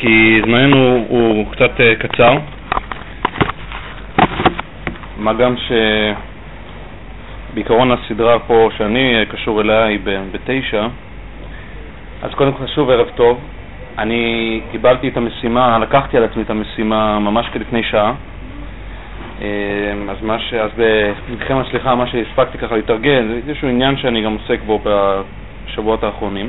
כי זמננו הוא קצת אה, קצר, מה גם שבעיקרון הסדרה פה שאני אה, קשור אליה היא בתשע, אז קודם כל שוב ערב טוב. אני קיבלתי את המשימה, לקחתי על עצמי את המשימה ממש כלפני שעה. אה, אז מה ש... אז בכם הסליחה, מה שהספקתי ככה להתארגן, זה איזשהו עניין שאני גם עוסק בו בשבועות האחרונים.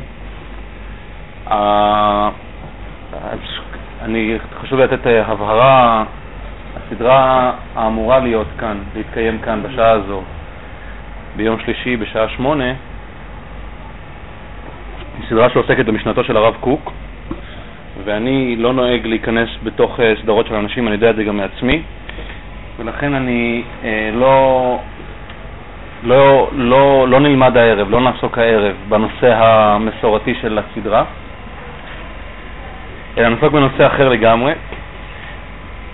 אני, חשוב לתת אה, הבהרה, הסדרה האמורה להיות כאן, להתקיים כאן בשעה הזו, ביום שלישי בשעה שמונה, היא סדרה שעוסקת במשנתו של הרב קוק, ואני לא נוהג להיכנס בתוך אה, סדרות של אנשים, אני יודע את זה גם מעצמי, ולכן אני אה, לא, לא, לא, לא נלמד הערב, לא נעסוק הערב בנושא המסורתי של הסדרה, אלא נעסוק בנושא אחר לגמרי,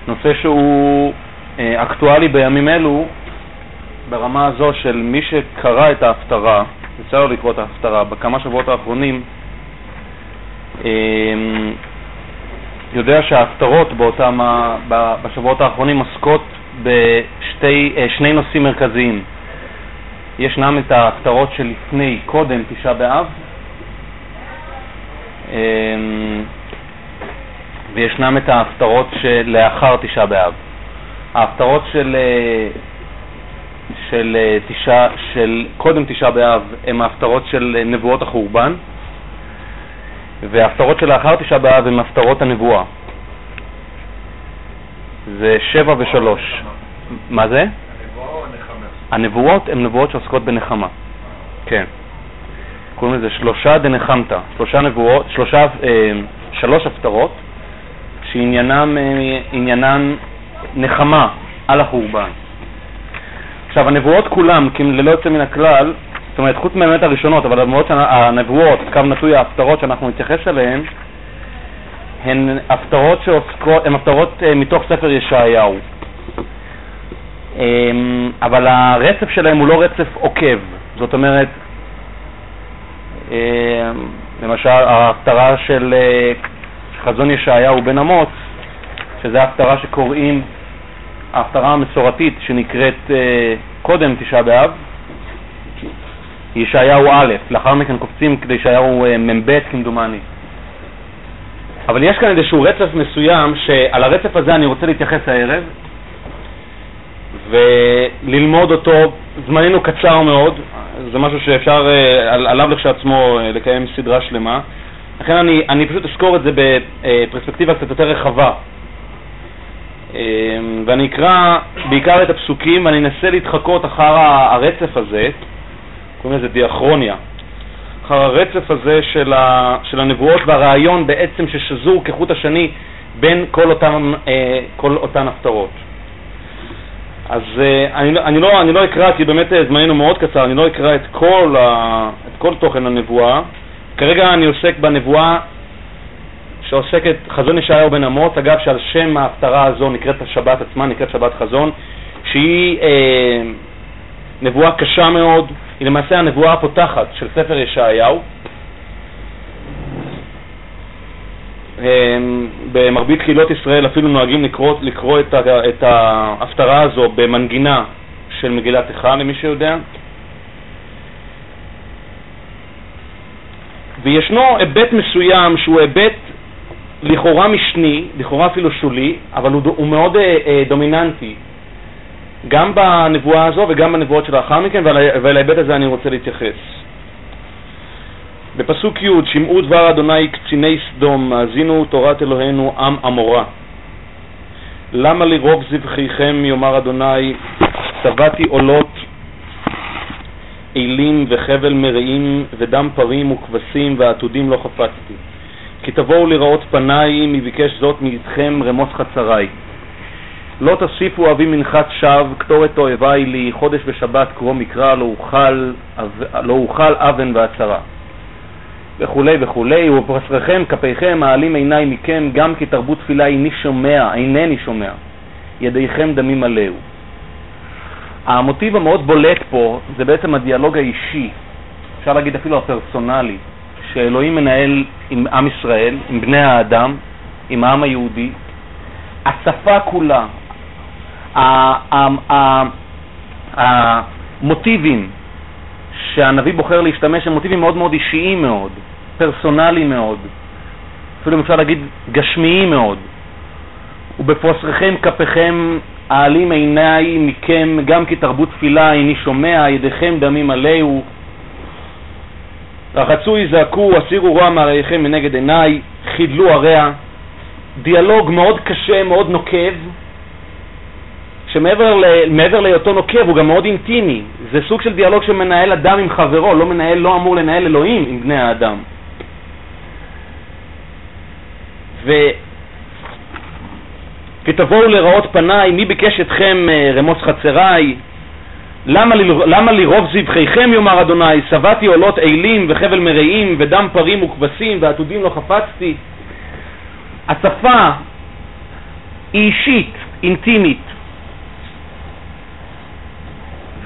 נושא שהוא אה, אקטואלי בימים אלו ברמה הזו של מי שקרא את ההפטרה, יצא לו לקרוא את ההפטרה בכמה שבועות האחרונים, אה, יודע שההפטרות באותם, בשבועות האחרונים עוסקות בשני נושאים מרכזיים. ישנם את ההפטרות שלפני, קודם תשעה באב, וישנם את ההפטרות שלאחר תשעה באב. ההפטרות של, של, תשע, של קודם תשעה באב הן ההפטרות של נבואות החורבן, וההפטרות שלאחר תשעה באב הן הפטרות הנבואה. זה שבע ושלוש. מה זה? הנבואות הן נבואות שעוסקות בנחמה. כן. קוראים לזה שלושה דנחמתא, שלושה נבואות, שלושה, אה, שלוש הפטרות שעניינן אה, נחמה על החורבן. עכשיו, הנבואות כולם, ללא יוצא מן הכלל, זאת אומרת, חוץ מהאמת הראשונות, אבל הנבואות, הנבואות, קו נטוי ההפטרות שאנחנו נתייחס אליהן, הן הפטרות שעוסקות, הן הפטרות אה, מתוך ספר ישעיהו. אמ, אבל הרצף שלהם הוא לא רצף עוקב, זאת אומרת, אמ, למשל ההפטרה של אה, חזון ישעיהו בן אמוץ, שזו ההפטרה שקוראים, ההפטרה המסורתית שנקראת אה, קודם תשעה באב, ישעיהו א', לאחר מכן קופצים כדי ישעיהו מ"ב כמדומני. אבל יש כאן איזשהו רצף מסוים שעל הרצף הזה אני רוצה להתייחס הערב וללמוד אותו, זמננו קצר מאוד, זה משהו שאפשר אה, עליו לכשעצמו אה, לקיים סדרה שלמה, לכן אני, אני פשוט אזכור את זה בפרספקטיבה קצת יותר רחבה. אה, ואני אקרא בעיקר את הפסוקים ואני אנסה להתחקות אחר הרצף הזה, קוראים לזה דיאכרוניה. אחר הרצף הזה של, ה, של הנבואות והרעיון בעצם ששזור כחוט השני בין כל אותן, אה, כל אותן הפטרות. אז אה, אני, לא, אני, לא, אני לא אקרא, כי באמת אה, זמננו מאוד קצר, אני לא אקרא את כל, ה, את כל תוכן הנבואה. כרגע אני עוסק בנבואה שעוסקת חזון ישעיהו בן אמוץ, אגב שעל שם ההפטרה הזו נקראת השבת עצמה, נקראת שבת חזון, שהיא אה, נבואה קשה מאוד, היא למעשה הנבואה הפותחת של ספר ישעיהו. אמ, במרבית קהילות ישראל אפילו נוהגים לקרוא, לקרוא את, את ההפטרה הזו במנגינה של מגילת איכה, למי שיודע. וישנו היבט מסוים שהוא היבט לכאורה משני, לכאורה אפילו שולי, אבל הוא, הוא מאוד אה, אה, דומיננטי גם בנבואה הזו וגם בנבואות שלאחר מכן, ועל ההיבט הזה אני רוצה להתייחס. בפסוק י' שמעו דבר אדוני קציני סדום, האזינו תורת אלוהינו עם עמורה. למה לרוב זבחיכם יאמר אדוני, צבעתי עולות, אילים וחבל מרעים ודם פרים וכבשים ועתודים לא חפצתי. כי תבואו לראות פניי, מביקש זאת מאיתכם רמוס חצריי. לא תוסיפו אבי מנחת שווא, קטורת אויבי לי, חודש בשבת קרוא מקרא, לא אוכל, לא אבן והצרה. וכולי וכולי, ובפרסכם כפיכם מעלים עיניי מכם, גם כי תרבו תפילה איני שומע, אינני שומע, ידיכם דמים מלאו. המוטיב המאוד בולט פה זה בעצם הדיאלוג האישי, אפשר להגיד אפילו הפרסונלי, שאלוהים מנהל עם עם ישראל, עם בני האדם, עם העם היהודי, השפה כולה, המוטיבים שהנביא בוחר להשתמש הם מוטיבים מאוד מאוד אישיים מאוד, פרסונליים מאוד, אפילו אפשר להגיד גשמיים מאוד. ובפוסריכם כפיכם אעלים עיניי מכם, גם כי תרבו תפילה איני שומע, ידיכם דמים עליהו. רחצו יזעקו, הסירו רוע מעליכם מנגד עיניי, חידלו הרע. דיאלוג מאוד קשה, מאוד נוקב, שמעבר להיותו נוקב הוא גם מאוד אינטימי. זה סוג של דיאלוג שמנהל אדם עם חברו, לא, מנהל, לא אמור לנהל אלוהים עם בני האדם. ו... כי תבואו לראות פניי, מי ביקש אתכם אה, רמוס חצריי? למה, למה לרוב זבחיכם, יאמר אדוני, שבעתי עולות אילים וחבל מרעים ודם פרים וכבשים ועתודים לא חפצתי? השפה היא אישית, אינטימית,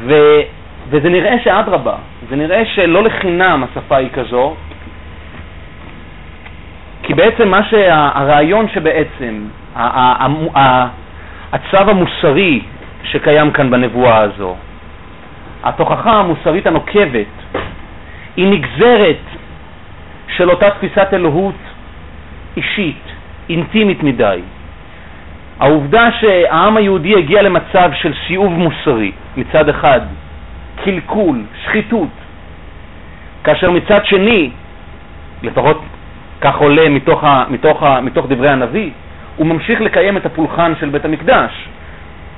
ו, וזה נראה שאדרבה, זה נראה שלא לחינם השפה היא כזו, כי בעצם מה שהרעיון שבעצם הצו המוסרי שקיים כאן בנבואה הזו, התוכחה המוסרית הנוקבת, היא נגזרת של אותה תפיסת אלוהות אישית, אינטימית מדי. העובדה שהעם היהודי הגיע למצב של סיאוב מוסרי מצד אחד, קלקול, שחיתות, כאשר מצד שני, לפחות כך עולה מתוך, ה, מתוך, ה, מתוך דברי הנביא, הוא ממשיך לקיים את הפולחן של בית המקדש.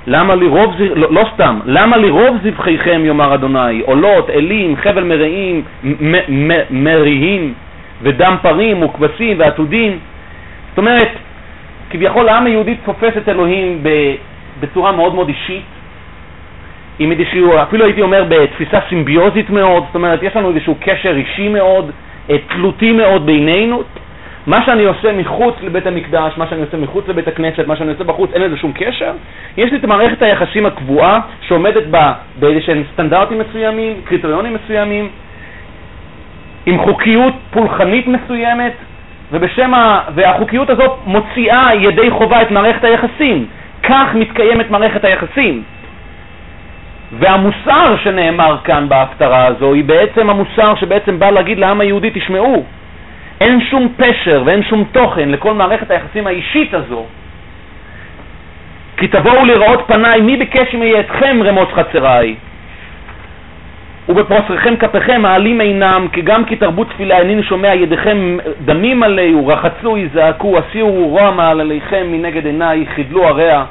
למה לרוב, לא, לא סתם, למה לרוב זבחיכם יאמר אדוני, עולות, אלים, חבל מרעים, מריעים, ודם פרים וכבשים ועתודים. זאת אומרת, כביכול העם היהודי תופס את אלוהים בצורה מאוד מאוד אישית, עם איזשהו, אפילו הייתי אומר בתפיסה סימביוזית מאוד, זאת אומרת, יש לנו איזשהו קשר אישי מאוד, תלותי מאוד בינינו. מה שאני עושה מחוץ לבית המקדש, מה שאני עושה מחוץ לבית הכנסת, מה שאני עושה בחוץ, אין לזה שום קשר. יש לי את מערכת היחסים הקבועה שעומדת בה באיזשהם סטנדרטים מסוימים, קריטריונים מסוימים, עם חוקיות פולחנית מסוימת, ובשם ה... והחוקיות הזאת מוציאה ידי חובה את מערכת היחסים. כך מתקיימת מערכת היחסים. והמוסר שנאמר כאן בהפטרה הזו היא בעצם המוסר שבעצם בא להגיד לעם היהודי, תשמעו, אין שום פשר ואין שום תוכן לכל מערכת היחסים האישית הזו. כי תבואו לראות פניי, מי ביקש אם יהיה אתכם רמוס חצריי? ובפרוסריכם כפיכם מעלים עינם, כי גם כי תרבו תפילה אינני שומע ידיכם דמים עליהו, רחצו יזעקו, הסירו רוע מעל עליכם מנגד עיניי, חידלו הרע.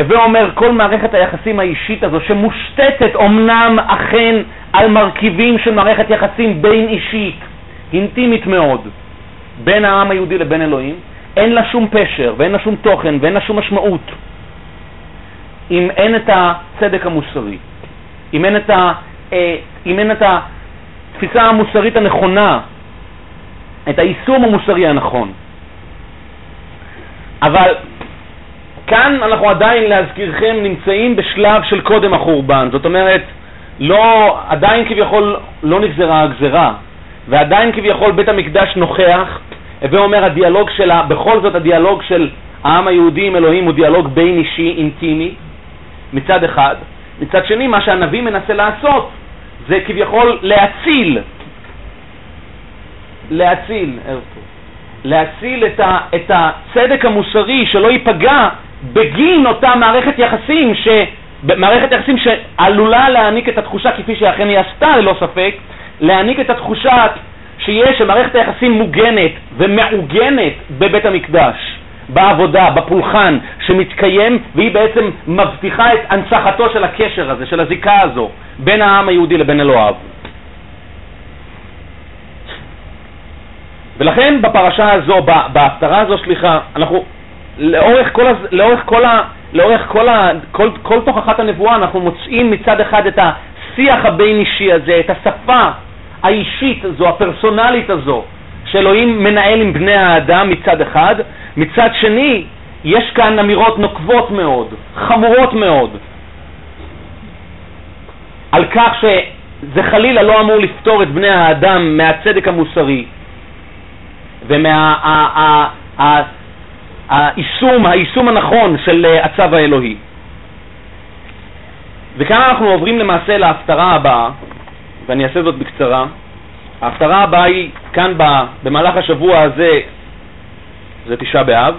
הווה אומר, כל מערכת היחסים האישית הזו, שמושתתת אמנם אכן על מרכיבים של מערכת יחסים בין אישית, אינטימית מאוד, בין העם היהודי לבין אלוהים, אין לה שום פשר ואין לה שום תוכן ואין לה שום משמעות אם אין את הצדק המוסרי, אם אין את ה... אה, אם אין את התפיסה המוסרית הנכונה, את היישום המוסרי הנכון. אבל כאן אנחנו עדיין, להזכירכם, נמצאים בשלב של קודם החורבן. זאת אומרת, לא, עדיין כביכול לא נגזרה הגזרה, ועדיין כביכול בית המקדש נוכח, ואומר הדיאלוג שלה, בכל זאת הדיאלוג של העם היהודי עם אלוהים הוא דיאלוג בין אישי, אינטימי, מצד אחד. מצד שני, מה שהנביא מנסה לעשות זה כביכול להציל, להציל, להציל את, ה, את הצדק המוסרי שלא ייפגע בגין אותה מערכת יחסים, ש, מערכת יחסים שעלולה להעניק את התחושה, כפי שאכן היא עשתה ללא ספק, להעניק את התחושה שיש, שמערכת היחסים מוגנת ומעוגנת בבית המקדש. בעבודה, בפולחן שמתקיים, והיא בעצם מבטיחה את הנצחתו של הקשר הזה, של הזיקה הזו, בין העם היהודי לבין אלוהיו. ולכן בפרשה הזו, בהפטרה הזו, סליחה, אנחנו לאורך כל, הז... לאורך כל, ה... לאורך כל, ה... כל, כל תוכחת הנבואה אנחנו מוצאים מצד אחד את השיח הבין אישי הזה, את השפה האישית הזו, הפרסונלית הזו, שאלוהים מנהל עם בני האדם מצד אחד, מצד שני יש כאן אמירות נוקבות מאוד, חמורות מאוד, על כך שזה חלילה לא אמור לפתור את בני האדם מהצדק המוסרי ומהתפיסה היישום, היישום הנכון של אה, הצו האלוהי. וכאן אנחנו עוברים למעשה להפטרה הבאה, ואני אעשה זאת בקצרה. ההפטרה הבאה היא כאן במהלך השבוע הזה, זה תשעה באב,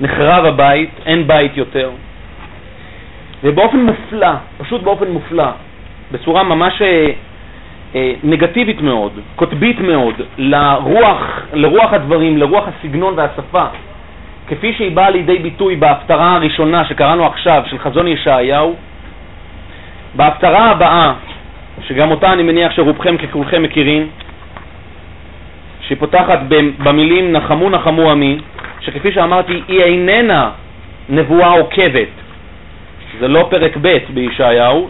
נחרב הבית, אין בית יותר, ובאופן מופלא, פשוט באופן מופלא, בצורה ממש אה, אה, נגטיבית מאוד, קוטבית מאוד, לרוח, לרוח הדברים, לרוח הסגנון והשפה, כפי שהיא באה לידי ביטוי בהפטרה הראשונה שקראנו עכשיו, של חזון ישעיהו, בהפטרה הבאה, שגם אותה אני מניח שרובכם ככולכם מכירים, שהיא פותחת במילים נחמו נחמו עמי, שכפי שאמרתי, היא איננה נבואה עוקבת. זה לא פרק ב' בישעיהו,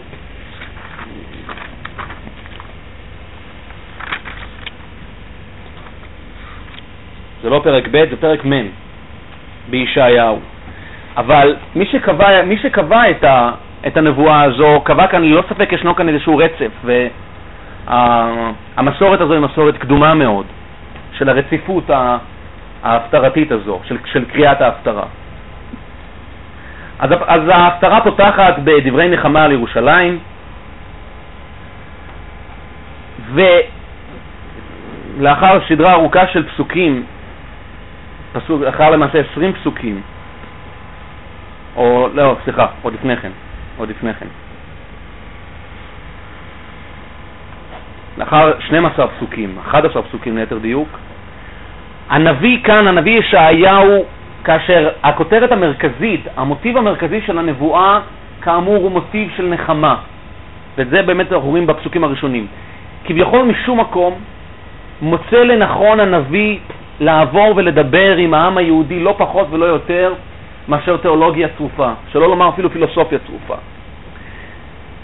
זה לא פרק ב', זה פרק מ' בישעיהו. אבל מי שקבע, מי שקבע את, ה, את הנבואה הזו, קבע כאן, ללא ספק ישנו כאן איזשהו רצף, והמסורת הזו היא מסורת קדומה מאוד, של הרציפות ההפטרתית הזו, של, של קריאת ההפטרה. אז, אז ההפטרה פותחת בדברי נחמה על ירושלים, ולאחר סדרה ארוכה של פסוקים פסוק, אחר למעשה 20 פסוקים, או לא, סליחה, עוד לפני כן, עוד לפני כן. לאחר 12 פסוקים, 11 פסוקים ליתר דיוק, הנביא כאן, הנביא ישעיהו, כאשר הכותרת המרכזית, המוטיב המרכזי של הנבואה, כאמור הוא מוטיב של נחמה, ואת זה באמת אנחנו רואים בפסוקים הראשונים. כביכול משום מקום מוצא לנכון הנביא לעבור ולדבר עם העם היהודי לא פחות ולא יותר מאשר תיאולוגיה צרופה, שלא לומר אפילו פילוסופיה צרופה.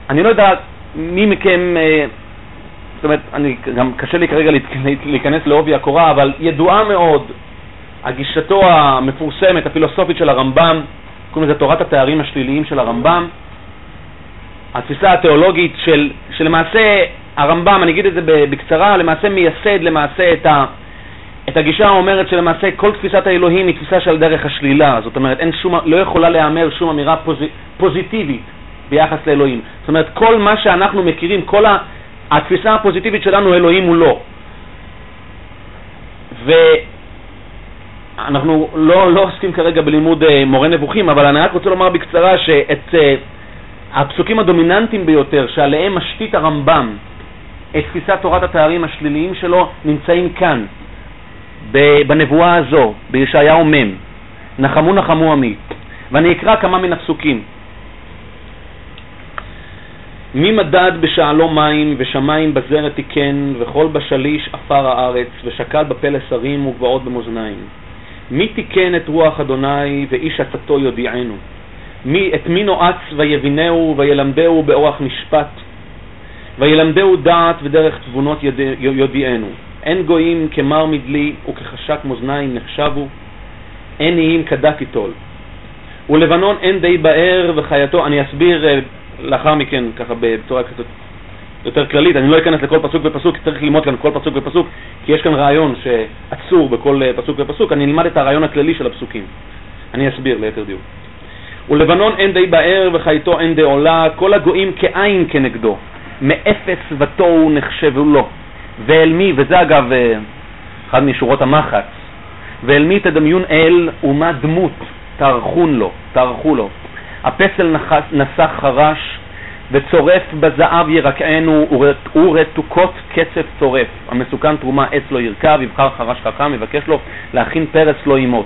אני לא יודע מי מכם, אה, זאת אומרת, אני, גם קשה לי כרגע להיכנס לעובי הקורה, אבל ידועה מאוד הגישתו המפורסמת, הפילוסופית של הרמב"ם, קוראים לזה תורת התארים השליליים של הרמב"ם, התפיסה התיאולוגית של, שלמעשה הרמב"ם, אני אגיד את זה בקצרה, למעשה מייסד למעשה את ה... את הגישה האומרת שלמעשה כל תפיסת האלוהים היא תפיסה של דרך השלילה, זאת אומרת אין שום, לא יכולה להיאמר שום אמירה פוז, פוזיטיבית ביחס לאלוהים. זאת אומרת כל מה שאנחנו מכירים, כל ה, התפיסה הפוזיטיבית שלנו אלוהים הוא לא. ואנחנו לא, לא עוסקים כרגע בלימוד uh, מורה נבוכים, אבל אני רק רוצה לומר בקצרה שאת uh, הפסוקים הדומיננטיים ביותר שעליהם משתית הרמב"ם את תפיסת תורת התארים השליליים שלו נמצאים כאן. בנבואה הזו, בישעיהו מ', נחמו נחמו עמי, ואני אקרא כמה מן הפסוקים. מי מדד בשעלו מים, ושמיים בזרת תיקן, וכל בשליש עפר הארץ, ושקל בפלס הרים וגבעות במאזניים. מי תיקן את רוח אדוני, ואיש עצתו יודיענו. מי, את מי נועץ ויבינהו, וילמדהו באורח משפט, וילמדהו דעת ודרך תבונות יודיענו. אין גויים כמר מדלי וכחשק מאזניים נחשבו, אין איים כדת תיטול. ולבנון אין די באר וחייתו, אני אסביר uh, לאחר מכן ככה בצורה קצת יותר כללית, אני לא אכנס לכל פסוק ופסוק, צריך ללמוד כאן כל פסוק ופסוק, כי יש כאן רעיון שעצור בכל uh, פסוק ופסוק, אני אלמד את הרעיון הכללי של הפסוקים. אני אסביר ליתר דיוק. ולבנון אין די באר וחייתו אין די עולה, כל הגויים כעין כנגדו, מאפס ותוהו נחשבו לו. ואל מי, וזה אגב אה, אחד משורות המחץ, ואל מי תדמיון אל ומה דמות תערכון לו, תערכו לו. הפסל נסח חרש וצורף בזהב ירקענו ורתוקות קצף צורף. המסוכן תרומה עץ לא ירכב, יבחר חרש חכם, יבקש לו להכין פרץ לא ימות.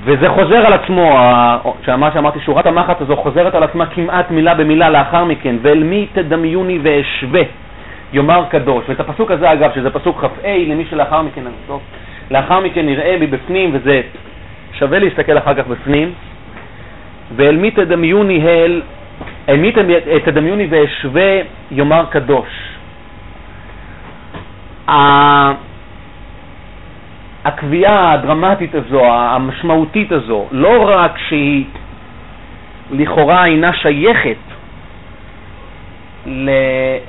וזה חוזר על עצמו, מה שאמרתי, שורת המחץ הזו חוזרת על עצמה כמעט מילה במילה לאחר מכן, ואל מי תדמיוני ואשווה, יאמר קדוש. ואת הפסוק הזה, אגב, שזה פסוק כ"ה, למי שלאחר מכן, לאחר מכן נראה מבפנים, וזה שווה להסתכל אחר כך בפנים, ואל מי תדמיוני אל, אל מי תדמיוני ואשווה, יאמר קדוש. הקביעה הדרמטית הזו, המשמעותית הזו, לא רק שהיא לכאורה אינה שייכת.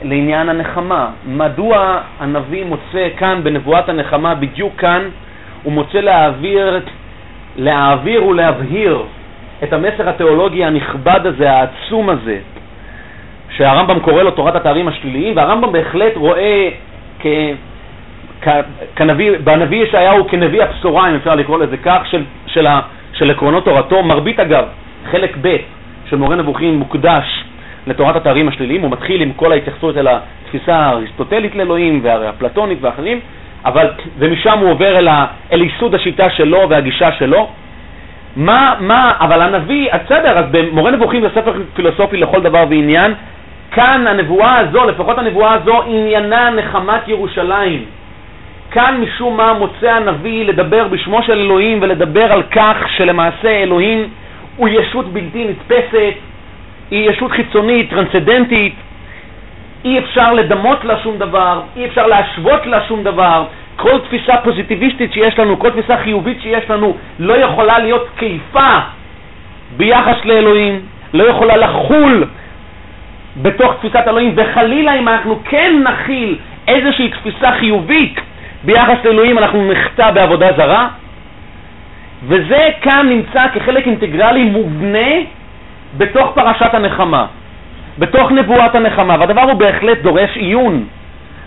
לעניין הנחמה. מדוע הנביא מוצא כאן בנבואת הנחמה, בדיוק כאן, הוא מוצא להעביר, להעביר ולהבהיר את המסר התיאולוגי הנכבד הזה, העצום הזה, שהרמב"ם קורא לו תורת התארים השליליים, והרמב"ם בהחלט רואה כ... כנביא, בנביא ישעיהו כנביא הבשורה, אם אפשר לקרוא לזה כך, של, של, ה, של עקרונות תורתו. מרבית אגב, חלק ב' של מורה נבוכים מוקדש לתורת התארים השליליים, הוא מתחיל עם כל ההתייחסות אל התפיסה האריסטוטלית לאלוהים והפלטונית ואחרים, אבל, ומשם הוא עובר אל, ה, אל ייסוד השיטה שלו והגישה שלו. מה, מה, אבל הנביא, בסדר, אז במורה נבוכים זה ספר פילוסופי לכל דבר ועניין, כאן הנבואה הזו, לפחות הנבואה הזו, עניינה נחמת ירושלים. כאן משום מה מוצא הנביא לדבר בשמו של אלוהים ולדבר על כך שלמעשה אלוהים הוא ישות בלתי נתפסת, היא ישות חיצונית, טרנסדנטית, אי אפשר לדמות לה שום דבר, אי אפשר להשוות לה שום דבר, כל תפיסה פוזיטיביסטית שיש לנו, כל תפיסה חיובית שיש לנו, לא יכולה להיות תקפה ביחס לאלוהים, לא יכולה לחול בתוך תפיסת אלוהים, וחלילה אם אנחנו כן נכיל איזושהי תפיסה חיובית ביחס לאלוהים, אנחנו נחטא בעבודה זרה, וזה כאן נמצא כחלק אינטגרלי מובנה בתוך פרשת הנחמה, בתוך נבואת הנחמה, והדבר הוא בהחלט דורש עיון,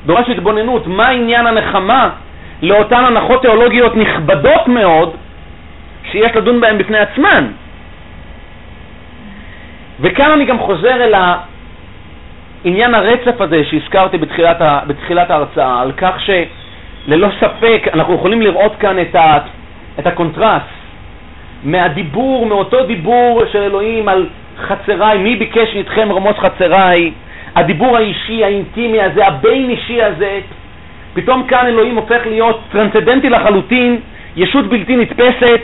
דורש התבוננות, מה עניין הנחמה לאותן הנחות תיאולוגיות נכבדות מאוד שיש לדון בהן בפני עצמן. וכאן אני גם חוזר אל העניין הרצף הזה שהזכרתי בתחילת, ה, בתחילת ההרצאה, על כך שללא ספק אנחנו יכולים לראות כאן את, ה, את הקונטרסט. מהדיבור, מאותו דיבור של אלוהים על חצריי, מי ביקש איתכם רמוס חצריי, הדיבור האישי, האינטימי הזה, הבין אישי הזה, פתאום כאן אלוהים הופך להיות טרנסדנטי לחלוטין, ישות בלתי נתפסת.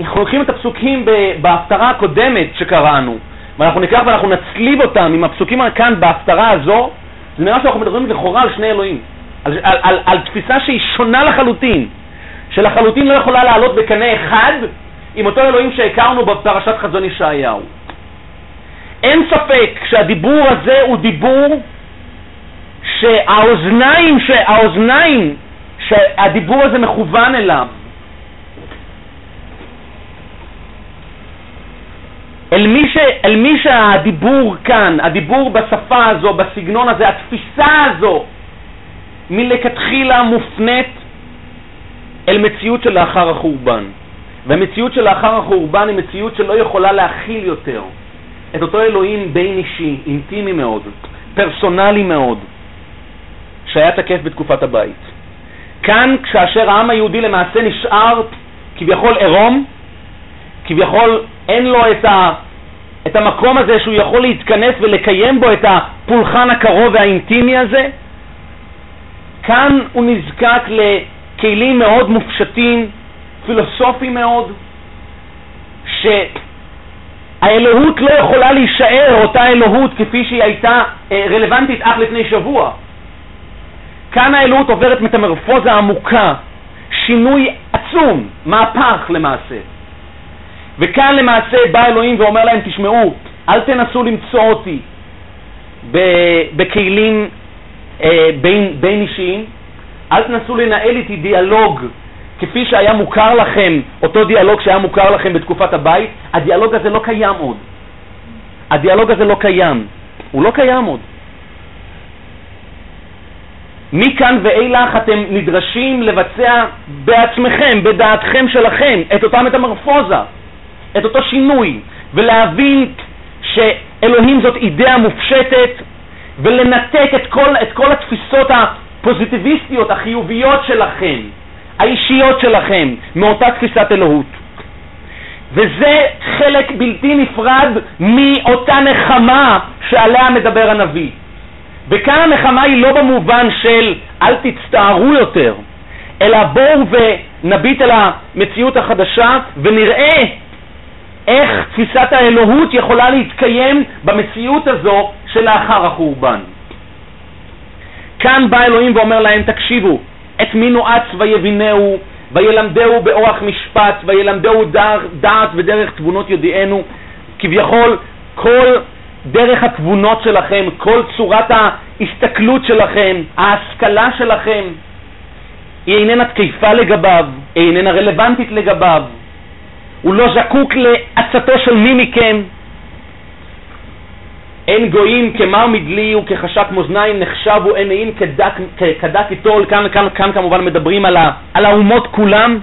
אנחנו לוקחים את הפסוקים בהפטרה הקודמת שקראנו, ואנחנו ניקח ואנחנו נצליב אותם עם הפסוקים כאן בהפטרה הזו, זה נראה שאנחנו מדברים לכאורה על שני אלוהים, על, על, על, על תפיסה שהיא שונה לחלוטין. שלחלוטין לא יכולה לעלות בקנה אחד עם אותו אלוהים שהכרנו בפרשת חזון ישעיהו. אין ספק שהדיבור הזה הוא דיבור שהאוזניים, שהאוזניים שהדיבור הזה מכוון אליו, אל מי, ש, אל מי שהדיבור כאן, הדיבור בשפה הזו, בסגנון הזה, התפיסה הזו, מלכתחילה מופנית אל מציאות שלאחר החורבן. והמציאות שלאחר החורבן היא מציאות שלא יכולה להכיל יותר את אותו אלוהים בין אישי, אינטימי מאוד, פרסונלי מאוד, שהיה תקף בתקופת הבית. כאן, כאשר העם היהודי למעשה נשאר כביכול עירום, כביכול אין לו את, ה, את המקום הזה שהוא יכול להתכנס ולקיים בו את הפולחן הקרוב והאינטימי הזה, כאן הוא נזקק ל... כלים מאוד מופשטים, פילוסופיים מאוד, שהאלוהות לא יכולה להישאר אותה אלוהות כפי שהיא הייתה אה, רלוונטית אך לפני שבוע. כאן האלוהות עוברת מטמרפוזה עמוקה, שינוי עצום, מהפך למעשה. וכאן למעשה בא אלוהים ואומר להם, תשמעו, אל תנסו למצוא אותי בכלים אה, בין, בין אישיים, אל תנסו לנהל איתי דיאלוג כפי שהיה מוכר לכם, אותו דיאלוג שהיה מוכר לכם בתקופת הבית, הדיאלוג הזה לא קיים עוד. הדיאלוג הזה לא קיים. הוא לא קיים עוד. מכאן ואילך אתם נדרשים לבצע בעצמכם, בדעתכם שלכם, את אותה מטמורפוזה, את אותו שינוי, ולהבין שאלוהים זאת אידאה מופשטת, ולנתק את כל, את כל התפיסות הפוזיטיביסטיות, החיוביות שלכם, האישיות שלכם, מאותה תפיסת אלוהות. וזה חלק בלתי נפרד מאותה נחמה שעליה מדבר הנביא. וכאן הנחמה היא לא במובן של אל תצטערו יותר, אלא בואו ונביט אל המציאות החדשה ונראה איך תפיסת האלוהות יכולה להתקיים במציאות הזו שלאחר החורבן. כאן בא אלוהים ואומר להם, תקשיבו, את מי נועץ ויבינהו, וילמדהו באורח משפט, וילמדהו דעת ודרך תבונות יודיענו. כביכול, כל דרך התבונות שלכם, כל צורת ההסתכלות שלכם, ההשכלה שלכם, היא איננה תקפה לגביו, היא איננה רלוונטית לגביו. הוא לא זקוק לעצתו של מי מכם. אין גויים כמר מדלי וכחשק מאזניים נחשבו עיניים כדק, כדק יטול, כאן, כאן, כאן כמובן מדברים על, ה, על האומות כולם.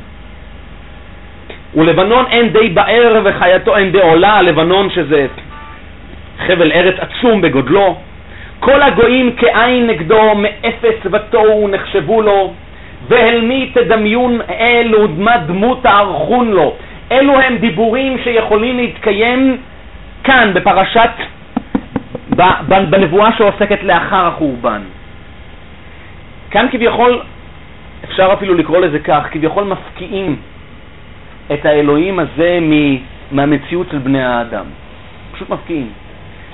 ולבנון אין די באר וחייתו אין די עולה, לבנון שזה חבל ארץ עצום בגודלו. כל הגויים כעין נגדו, מאפס ותוהו נחשבו לו, ואל מי תדמיון אל ודמה דמות תערכון לו. אלו הם דיבורים שיכולים להתקיים כאן בפרשת, בנבואה שעוסקת לאחר החורבן. כאן כביכול, אפשר אפילו לקרוא לזה כך, כביכול מפקיעים את האלוהים הזה מהמציאות של בני האדם. פשוט מפקיעים.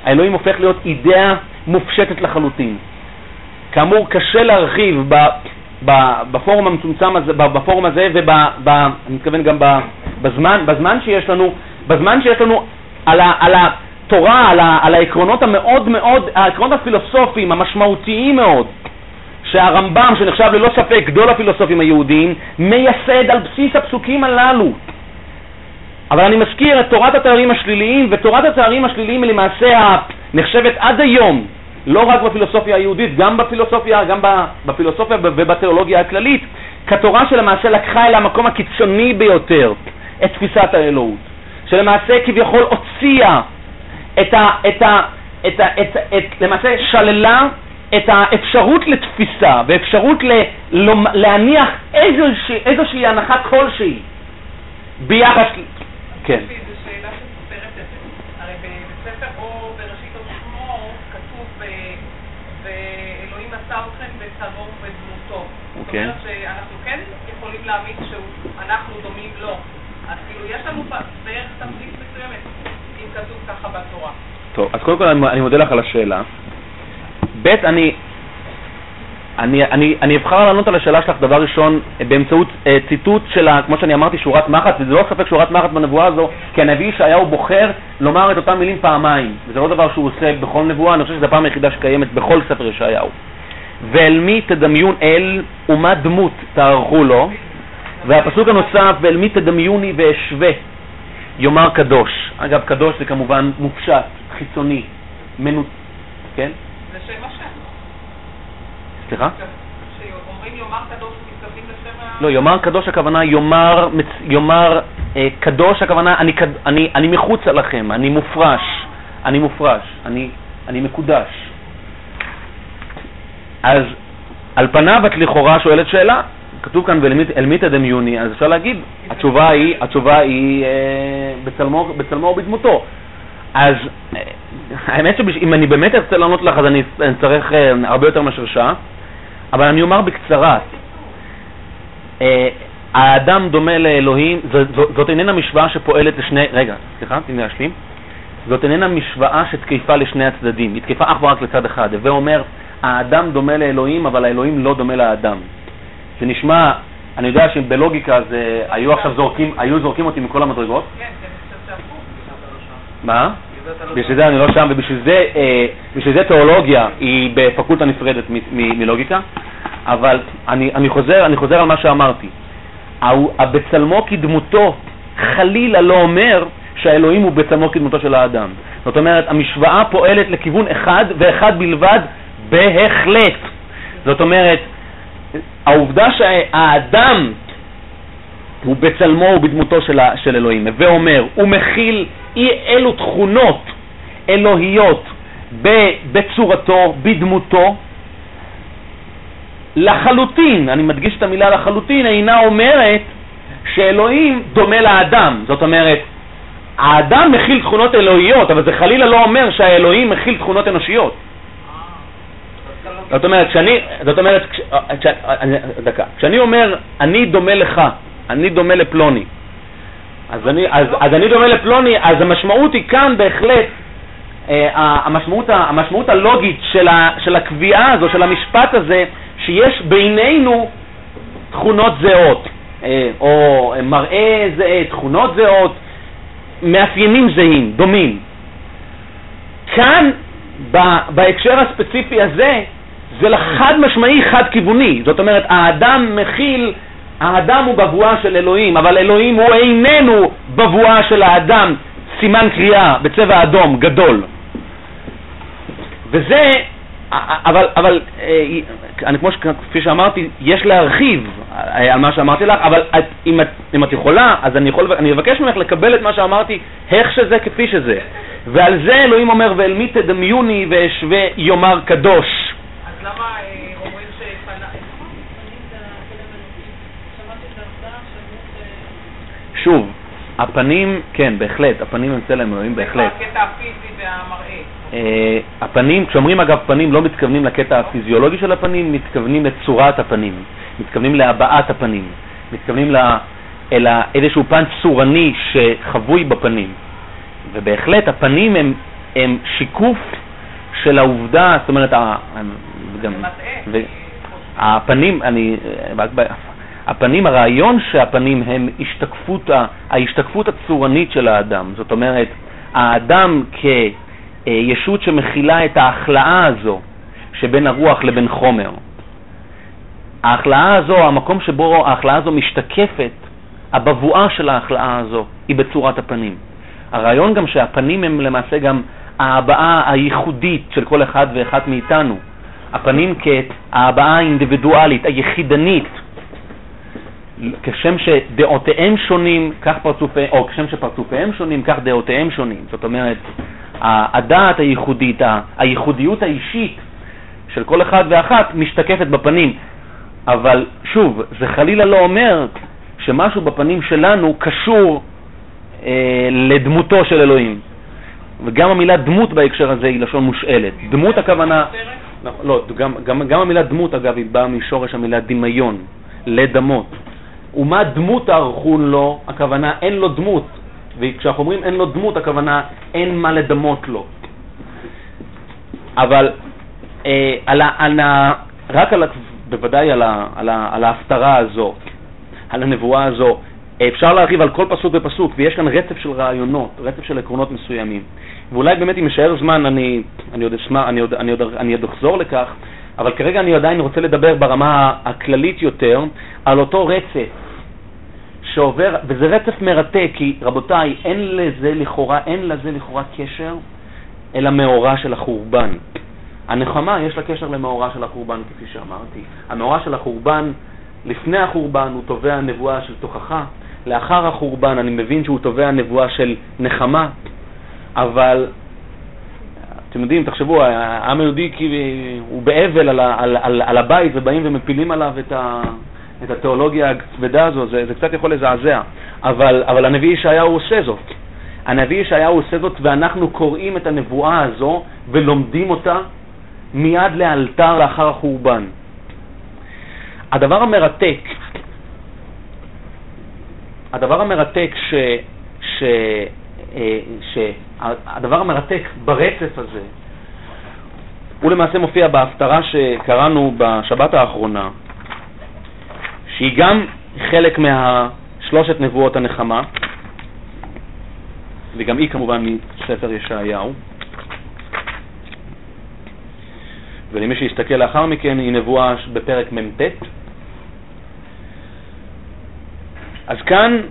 האלוהים הופך להיות אידאה מופשטת לחלוטין. כאמור, קשה להרחיב בפורום המצומצם הזה, בפורום הזה וב... ב, אני מתכוון גם בזמן, בזמן שיש לנו, בזמן שיש לנו על, ה, על התורה, על, ה, על העקרונות המאוד מאוד, העקרונות הפילוסופיים, המשמעותיים מאוד, שהרמב"ם, שנחשב ללא ספק גדול הפילוסופים היהודיים, מייסד על בסיס הפסוקים הללו. אבל אני מזכיר את תורת התארים השליליים, ותורת התארים השליליים היא למעשה נחשבת עד היום, לא רק בפילוסופיה היהודית, גם בפילוסופיה, גם בפילוסופיה ובתיאולוגיה הכללית, כתורה שלמעשה לקחה אל המקום הקיצוני ביותר את תפיסת האלוהות, שלמעשה כביכול הוציאה את ה... את ה את ה, את, את, למעשה שללה את האפשרות לתפיסה ואפשרות ל, להניח איזושהי, איזושהי הנחה כלשהי ביחס... כן. זאת אומרת שאנחנו כן יכולים להאמין שאנחנו דומים לו. כאילו. טוב, אז קודם כל אני מודה לך על השאלה. ב', אני, אני, אני, אני אבחר לענות על השאלה שלך דבר ראשון באמצעות אה, ציטוט של, כמו שאני אמרתי, שורת מחץ, וזה לא ספק שורת מחץ בנבואה הזו, כי הנביא ישעיהו בוחר לומר את אותן מילים פעמיים, וזה לא דבר שהוא עושה בכל נבואה, אני חושב שזו הפעם היחידה שקיימת בכל ספר ישעיהו. ואל מי תדמיון אל ומה דמות תערכו לו, והפסוק הנוסף, ואל מי תדמיוני ואשווה, יאמר קדוש. אגב, קדוש זה כמובן מופשט, חיצוני, מנות... כן? זה שם השם. סליחה? כשאומרים יאמר קדוש, מתכוונים לשם ה... לא, יאמר קדוש הכוונה יאמר, יאמר אה, קדוש הכוונה אני, אני, אני מחוץ לכם, אני מופרש, אני מופרש, אני, אני מקודש. אז על פניו את לכאורה שואלת שאלה, כתוב כאן ואל מי תדמיוני, אז אפשר להגיד, התשובה היא, התשובה היא אה, בצלמו, בצלמו ובדמותו. אז אה, האמת שאם אני באמת ארצה לענות לך אז אני אצטרך אה, הרבה יותר מאשר שעה, אבל אני אומר בקצרה, אה, האדם דומה לאלוהים, זאת, זאת איננה משוואה שפועלת לשני, רגע, סליחה, תני לי להשלים, זאת איננה משוואה שתקפה לשני הצדדים, היא תקפה אך ורק לצד אחד, הווה אומר, האדם דומה לאלוהים, אבל האלוהים לא דומה לאדם. זה נשמע, אני יודע שבלוגיקה זה, היו עכשיו זורקים, היו זורקים אותי מכל המדרגות. כן, זה מה? בשביל זה אני לא שם, ובשביל זה, אה, בשביל זה תיאולוגיה היא בפקולטה נפרדת מלוגיקה, אבל אני, אני, חוזר, אני חוזר על מה שאמרתי. הבצלמו כדמותו חלילה לא אומר שהאלוהים הוא בצלמו כדמותו של האדם. זאת אומרת, המשוואה פועלת לכיוון אחד ואחד בלבד, בהחלט. זאת אומרת, העובדה שהאדם הוא בצלמו ובדמותו של, של אלוהים, ואומר, הוא מכיל אי אלו תכונות אלוהיות בצורתו, בדמותו, לחלוטין, אני מדגיש את המילה לחלוטין, אינה אומרת שאלוהים דומה לאדם. זאת אומרת, האדם מכיל תכונות אלוהיות, אבל זה חלילה לא אומר שהאלוהים מכיל תכונות אנושיות. זאת אומרת, כשאני, זאת אומרת, כש, כש, דקה, כשאני אומר, אני דומה לך, אני דומה לפלוני, אז אני, אז, אז אני דומה לפלוני, אז המשמעות היא כאן בהחלט, אה, המשמעות, המשמעות הלוגית של, ה, של הקביעה הזו, של המשפט הזה, שיש בינינו תכונות זהות, אה, או מראה זהה, תכונות זהות, מאפיינים זהים, דומים. כאן, בהקשר הספציפי הזה, זה חד משמעי חד כיווני. זאת אומרת, האדם מכיל, האדם הוא בבואה של אלוהים, אבל אלוהים הוא איננו בבואה של האדם, סימן קריאה בצבע אדום גדול. וזה, אבל, אבל אה, אני כמו כפי שאמרתי, יש להרחיב אה, על מה שאמרתי לך, אבל את, אם, את, אם את יכולה, אז אני, יכול, אני אבקש ממך לקבל את מה שאמרתי, איך שזה כפי שזה. ועל זה אלוהים אומר, ואל מי תדמיוני ואשווה יאמר קדוש. אז למה אה, אומרים שפנה... שוב, הפנים, כן, בהחלט, הפנים הם צלם אלוהים, בהחלט. זה הקטע הפיזי והמראה. אה, הפנים, כשאומרים אגב פנים, לא מתכוונים לקטע הפיזיולוגי של הפנים, מתכוונים לצורת הפנים, מתכוונים להבעת הפנים, מתכוונים אל איזשהו פן צורני שחבוי בפנים. ובהחלט הפנים הם, הם שיקוף של העובדה, זאת אומרת, גם, ו, הפנים, אני, הפנים, הרעיון שהפנים הם השתקפות, ההשתקפות הצורנית של האדם. זאת אומרת, האדם כישות שמכילה את ההכלאה הזו שבין הרוח לבין חומר. ההכלאה הזו, המקום שבו ההכלאה הזו משתקפת, הבבואה של ההכלאה הזו היא בצורת הפנים. הרעיון גם שהפנים הם למעשה גם ההבעה הייחודית של כל אחד ואחת מאיתנו. הפנים כהבעה האינדיבידואלית, היחידנית, כשם שדעותיהם שונים, כך פרצופיהם, או כשם שפרצופיהם שונים, כך דעותיהם שונים. זאת אומרת, הדעת הייחודית, הייחודיות האישית של כל אחד ואחת משתקפת בפנים. אבל שוב, זה חלילה לא אומר שמשהו בפנים שלנו קשור אה, לדמותו של אלוהים. וגם המילה דמות בהקשר הזה היא לשון מושאלת. דמות הכוונה... לא, גם, גם, גם המילה דמות, אגב, היא באה משורש המילה דמיון, לדמות. ומה דמות הארכון לו, הכוונה אין לו דמות. וכשאנחנו אומרים אין לו דמות, הכוונה אין מה לדמות לו. אבל אה, על ה, על ה, רק על, בוודאי על, ה, על, ה, על ההפטרה הזו, על הנבואה הזו, אפשר להרחיב על כל פסוק ופסוק, ויש כאן רצף של רעיונות, רצף של עקרונות מסוימים. ואולי באמת אם יישאר זמן אני, אני עוד אחזור לכך, אבל כרגע אני עדיין רוצה לדבר ברמה הכללית יותר על אותו רצף שעובר, וזה רצף מרתק, כי רבותיי, אין לזה לכאורה, אין לזה לכאורה קשר אל המאורע של החורבן. הנחמה יש לה קשר למאורע של החורבן, כפי שאמרתי. המאורע של החורבן, לפני החורבן הוא תובע נבואה של תוכחה, לאחר החורבן אני מבין שהוא תובע נבואה של נחמה, אבל אתם יודעים, תחשבו, העם היהודי הוא באבל על, על, על, על הבית ובאים ומפילים עליו את, ה, את התיאולוגיה הכבדה הזו, זה, זה קצת יכול לזעזע, אבל, אבל הנביא ישעיהו עושה זאת. הנביא ישעיהו עושה זאת ואנחנו קוראים את הנבואה הזו ולומדים אותה מיד לאלתר לאחר החורבן. הדבר המרתק הדבר המרתק ש... ש... אה, שהדבר המרתק ברצף הזה הוא למעשה מופיע בהפטרה שקראנו בשבת האחרונה, שהיא גם חלק מהשלושת נבואות הנחמה, וגם היא כמובן מספר ישעיהו. ולמי שיסתכל לאחר מכן, היא נבואה בפרק מ"ט, אז כאן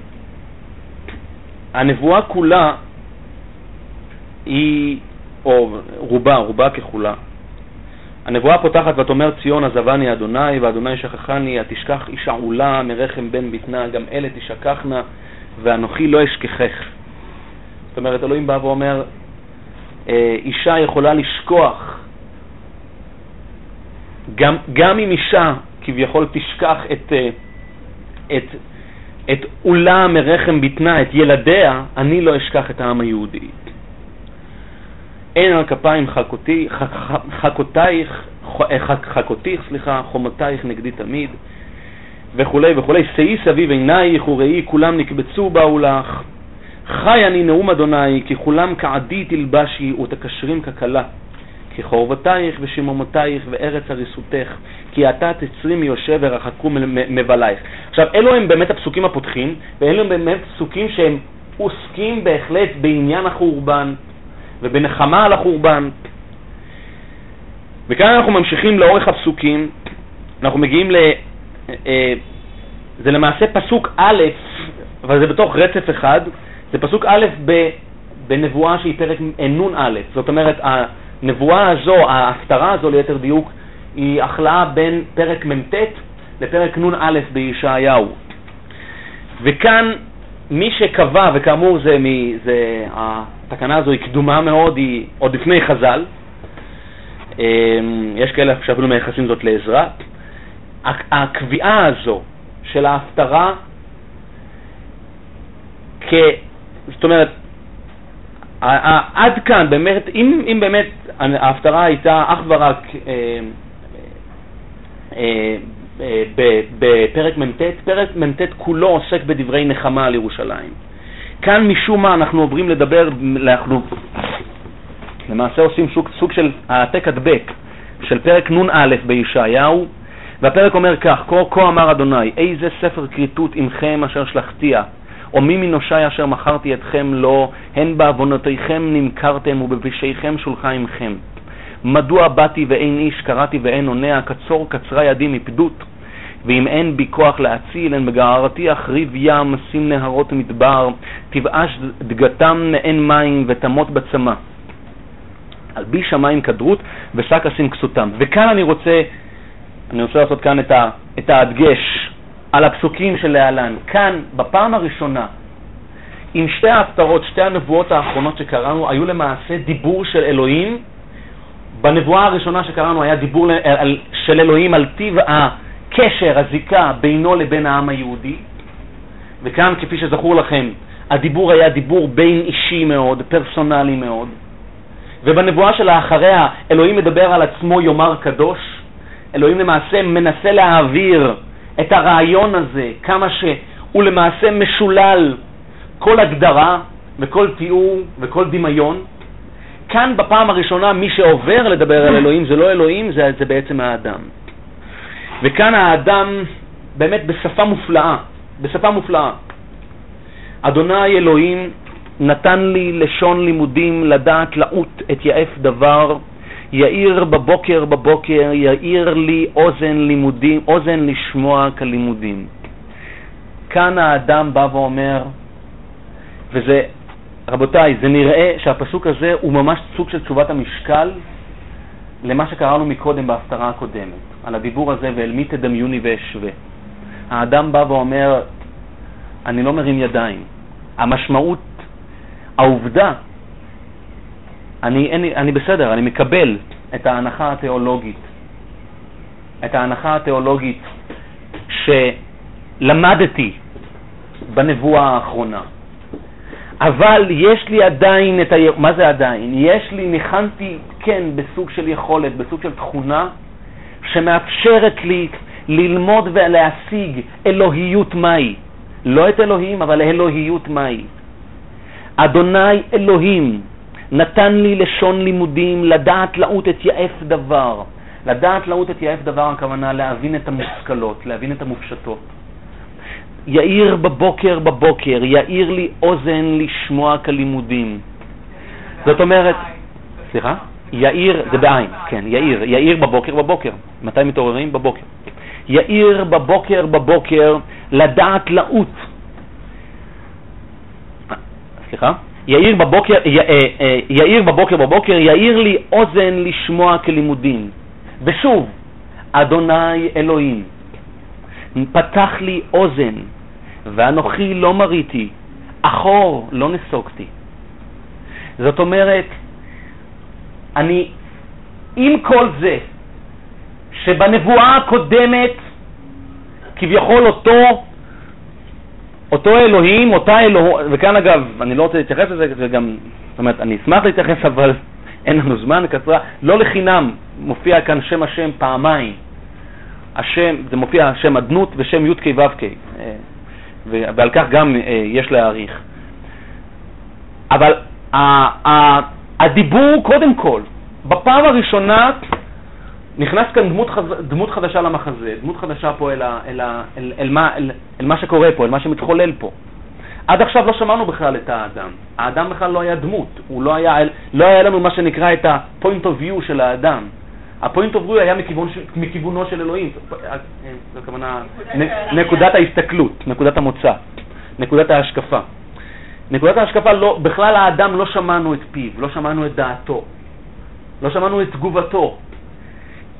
הנבואה כולה היא, או רובה, רובה ככולה, הנבואה פותחת ותאמר ציון עזבני אדוני ואדוני שכחני, התשכח אישה עולה מרחם בן בטנה, גם אלה תשכחנה ואנוכי לא אשכחך. זאת אומרת, אלוהים בא ואומר, אה, אישה יכולה לשכוח, גם, גם אם אישה כביכול תשכח את, אה, את את עולה מרחם בטנה, את ילדיה, אני לא אשכח את העם היהודי. אין על כפיים חכותי, חכותייך, חכותיך, סליחה, חומותייך נגדי תמיד, וכולי וכולי. שאי סביב עינייך וראי, כולם נקבצו באו לך. חי אני נאום אדוני, כי כולם כעדי תלבשי ותקשרים ככלה. כי חורבתייך ושממותייך וארץ הריסותך, כי אתה תצרי מיושב ורחקו מבלייך. עכשיו, אלו הם באמת הפסוקים הפותחים, ואלו הם באמת פסוקים שהם עוסקים בהחלט בעניין החורבן, ובנחמה על החורבן. וכאן אנחנו ממשיכים לאורך הפסוקים, אנחנו מגיעים ל... אה, זה למעשה פסוק א', אבל זה בתוך רצף אחד, זה פסוק א' בנבואה שהיא פרק נ"א, זאת אומרת הנבואה הזו, ההפטרה הזו ליתר דיוק, היא הכלאה בין פרק מ"ט לפרק נ"א בישעיהו. וכאן מי שקבע, וכאמור זה, זה, התקנה הזו היא קדומה מאוד, היא עוד לפני חז"ל, אמ, יש כאלה שאפילו מייחסים זאת לעזרה, הקביעה הזו של ההפטרה, כ... זאת אומרת, עד כאן, באמת, אם, אם באמת ההפטרה הייתה אך ורק אה, אה, בפרק מ"ט, פרק מ"ט כולו עוסק בדברי נחמה על ירושלים. כאן משום מה אנחנו עוברים לדבר, אנחנו למעשה עושים סוג, סוג של העתק הדבק של פרק נ"א בישעיהו, והפרק אומר כך, כה, כה אמר אדוני, איזה ספר כריתות עמכם אשר שלחתיה, או מי מנושי אשר מכרתי אתכם לו, הן בעוונותיכם נמכרתם ובפשעיכם שולחה עמכם. מדוע באתי ואין איש, קראתי ואין עונה, קצור קצרה ידי מפדות, ואם אין בי כוח להציל, אין בגערתי אחריב ים, שים נהרות מדבר, תבאש דגתם מעין מים ותמות בצמא. על בי שמיים כדרות ושק אשים כסותם. וכאן אני רוצה, אני רוצה לעשות כאן את, ה, את ההדגש על הפסוקים שלהלן. כאן, בפעם הראשונה, עם שתי ההפטרות, שתי הנבואות האחרונות שקראנו, היו למעשה דיבור של אלוהים. בנבואה הראשונה שקראנו היה דיבור על, של אלוהים על טיב הקשר, הזיקה בינו לבין העם היהודי. וכאן, כפי שזכור לכם, הדיבור היה דיבור בין אישי מאוד, פרסונלי מאוד. ובנבואה שלאחריה אלוהים מדבר על עצמו יאמר קדוש. אלוהים למעשה מנסה להעביר את הרעיון הזה, כמה שהוא למעשה משולל כל הגדרה וכל תיאור וכל דמיון. כאן בפעם הראשונה מי שעובר לדבר על אלוהים זה לא אלוהים, זה, זה בעצם האדם. וכאן האדם באמת בשפה מופלאה, בשפה מופלאה. אדוני אלוהים נתן לי לשון לימודים לדעת לעוט את יעף דבר, יאיר בבוקר בבוקר, יאיר לי אוזן לימודים, אוזן לשמוע כלימודים. כאן האדם בא ואומר, וזה, רבותיי, זה נראה שהפסוק הזה הוא ממש סוג של תשובת המשקל למה שקראנו מקודם בהפטרה הקודמת, על הדיבור הזה, ואל מי תדמיוני ואשווה. האדם בא ואומר, אני לא מרים ידיים. המשמעות העובדה, אני, אני, אני בסדר, אני מקבל את ההנחה התיאולוגית, את ההנחה התיאולוגית שלמדתי בנבואה האחרונה. אבל יש לי עדיין את ה... מה זה עדיין? יש לי, ניחנתי, כן, בסוג של יכולת, בסוג של תכונה, שמאפשרת לי ללמוד ולהשיג אלוהיות מהי. לא את אלוהים, אבל אלוהיות מהי. אדוני אלוהים נתן לי לשון לימודים, לדעת לעוט את יעף דבר. לדעת לעוט את יעף דבר, הכוונה להבין את המושכלות, להבין את המופשטות. יאיר בבוקר בבוקר, יאיר לי אוזן לשמוע כלימודים. זאת אומרת, סליחה? יאיר, זה בעין, כן, יאיר, יאיר בבוקר בבוקר. מתי מתעוררים? בבוקר. יאיר בבוקר בבוקר, לדעת לעוט סליחה, יאיר בבוקר, י, אה, אה, יאיר בבוקר בבוקר, יאיר לי אוזן לשמוע כלימודים. ושוב, אדוני אלוהים, פתח לי אוזן, ואנוכי לא מריתי, אחור לא נסוגתי. זאת אומרת, אני, עם כל זה, שבנבואה הקודמת כביכול אותו אותו אלוהים, אותה אלוהות, וכאן אגב, אני לא רוצה להתייחס לזה, זה גם, זאת אומרת, אני אשמח להתייחס, אבל אין לנו זמן, קצרה, לא לחינם מופיע כאן שם השם פעמיים. השם, זה מופיע שם אדנות ושם י"ק ו"ק, ועל כך גם אה, יש להעריך. אבל הדיבור קודם כל, בפעם הראשונה נכנס כאן דמות, חז... דמות חדשה למחזה, דמות חדשה פה אל, ה... אל, ה... אל, אל, מה... אל... אל מה שקורה פה, אל מה שמתחולל פה. עד עכשיו לא שמענו בכלל את האדם. האדם בכלל לא היה דמות, הוא לא היה, לא היה לנו מה שנקרא את ה-point of view של האדם. ה-point of view היה מכיוון, מכיוונו של אלוהים. זו הכוונה, נקודת ההסתכלות, נקודת המוצא, נקודת ההשקפה. נקודת ההשקפה, לא, בכלל האדם לא שמענו את פיו, לא שמענו את דעתו, לא שמענו את תגובתו.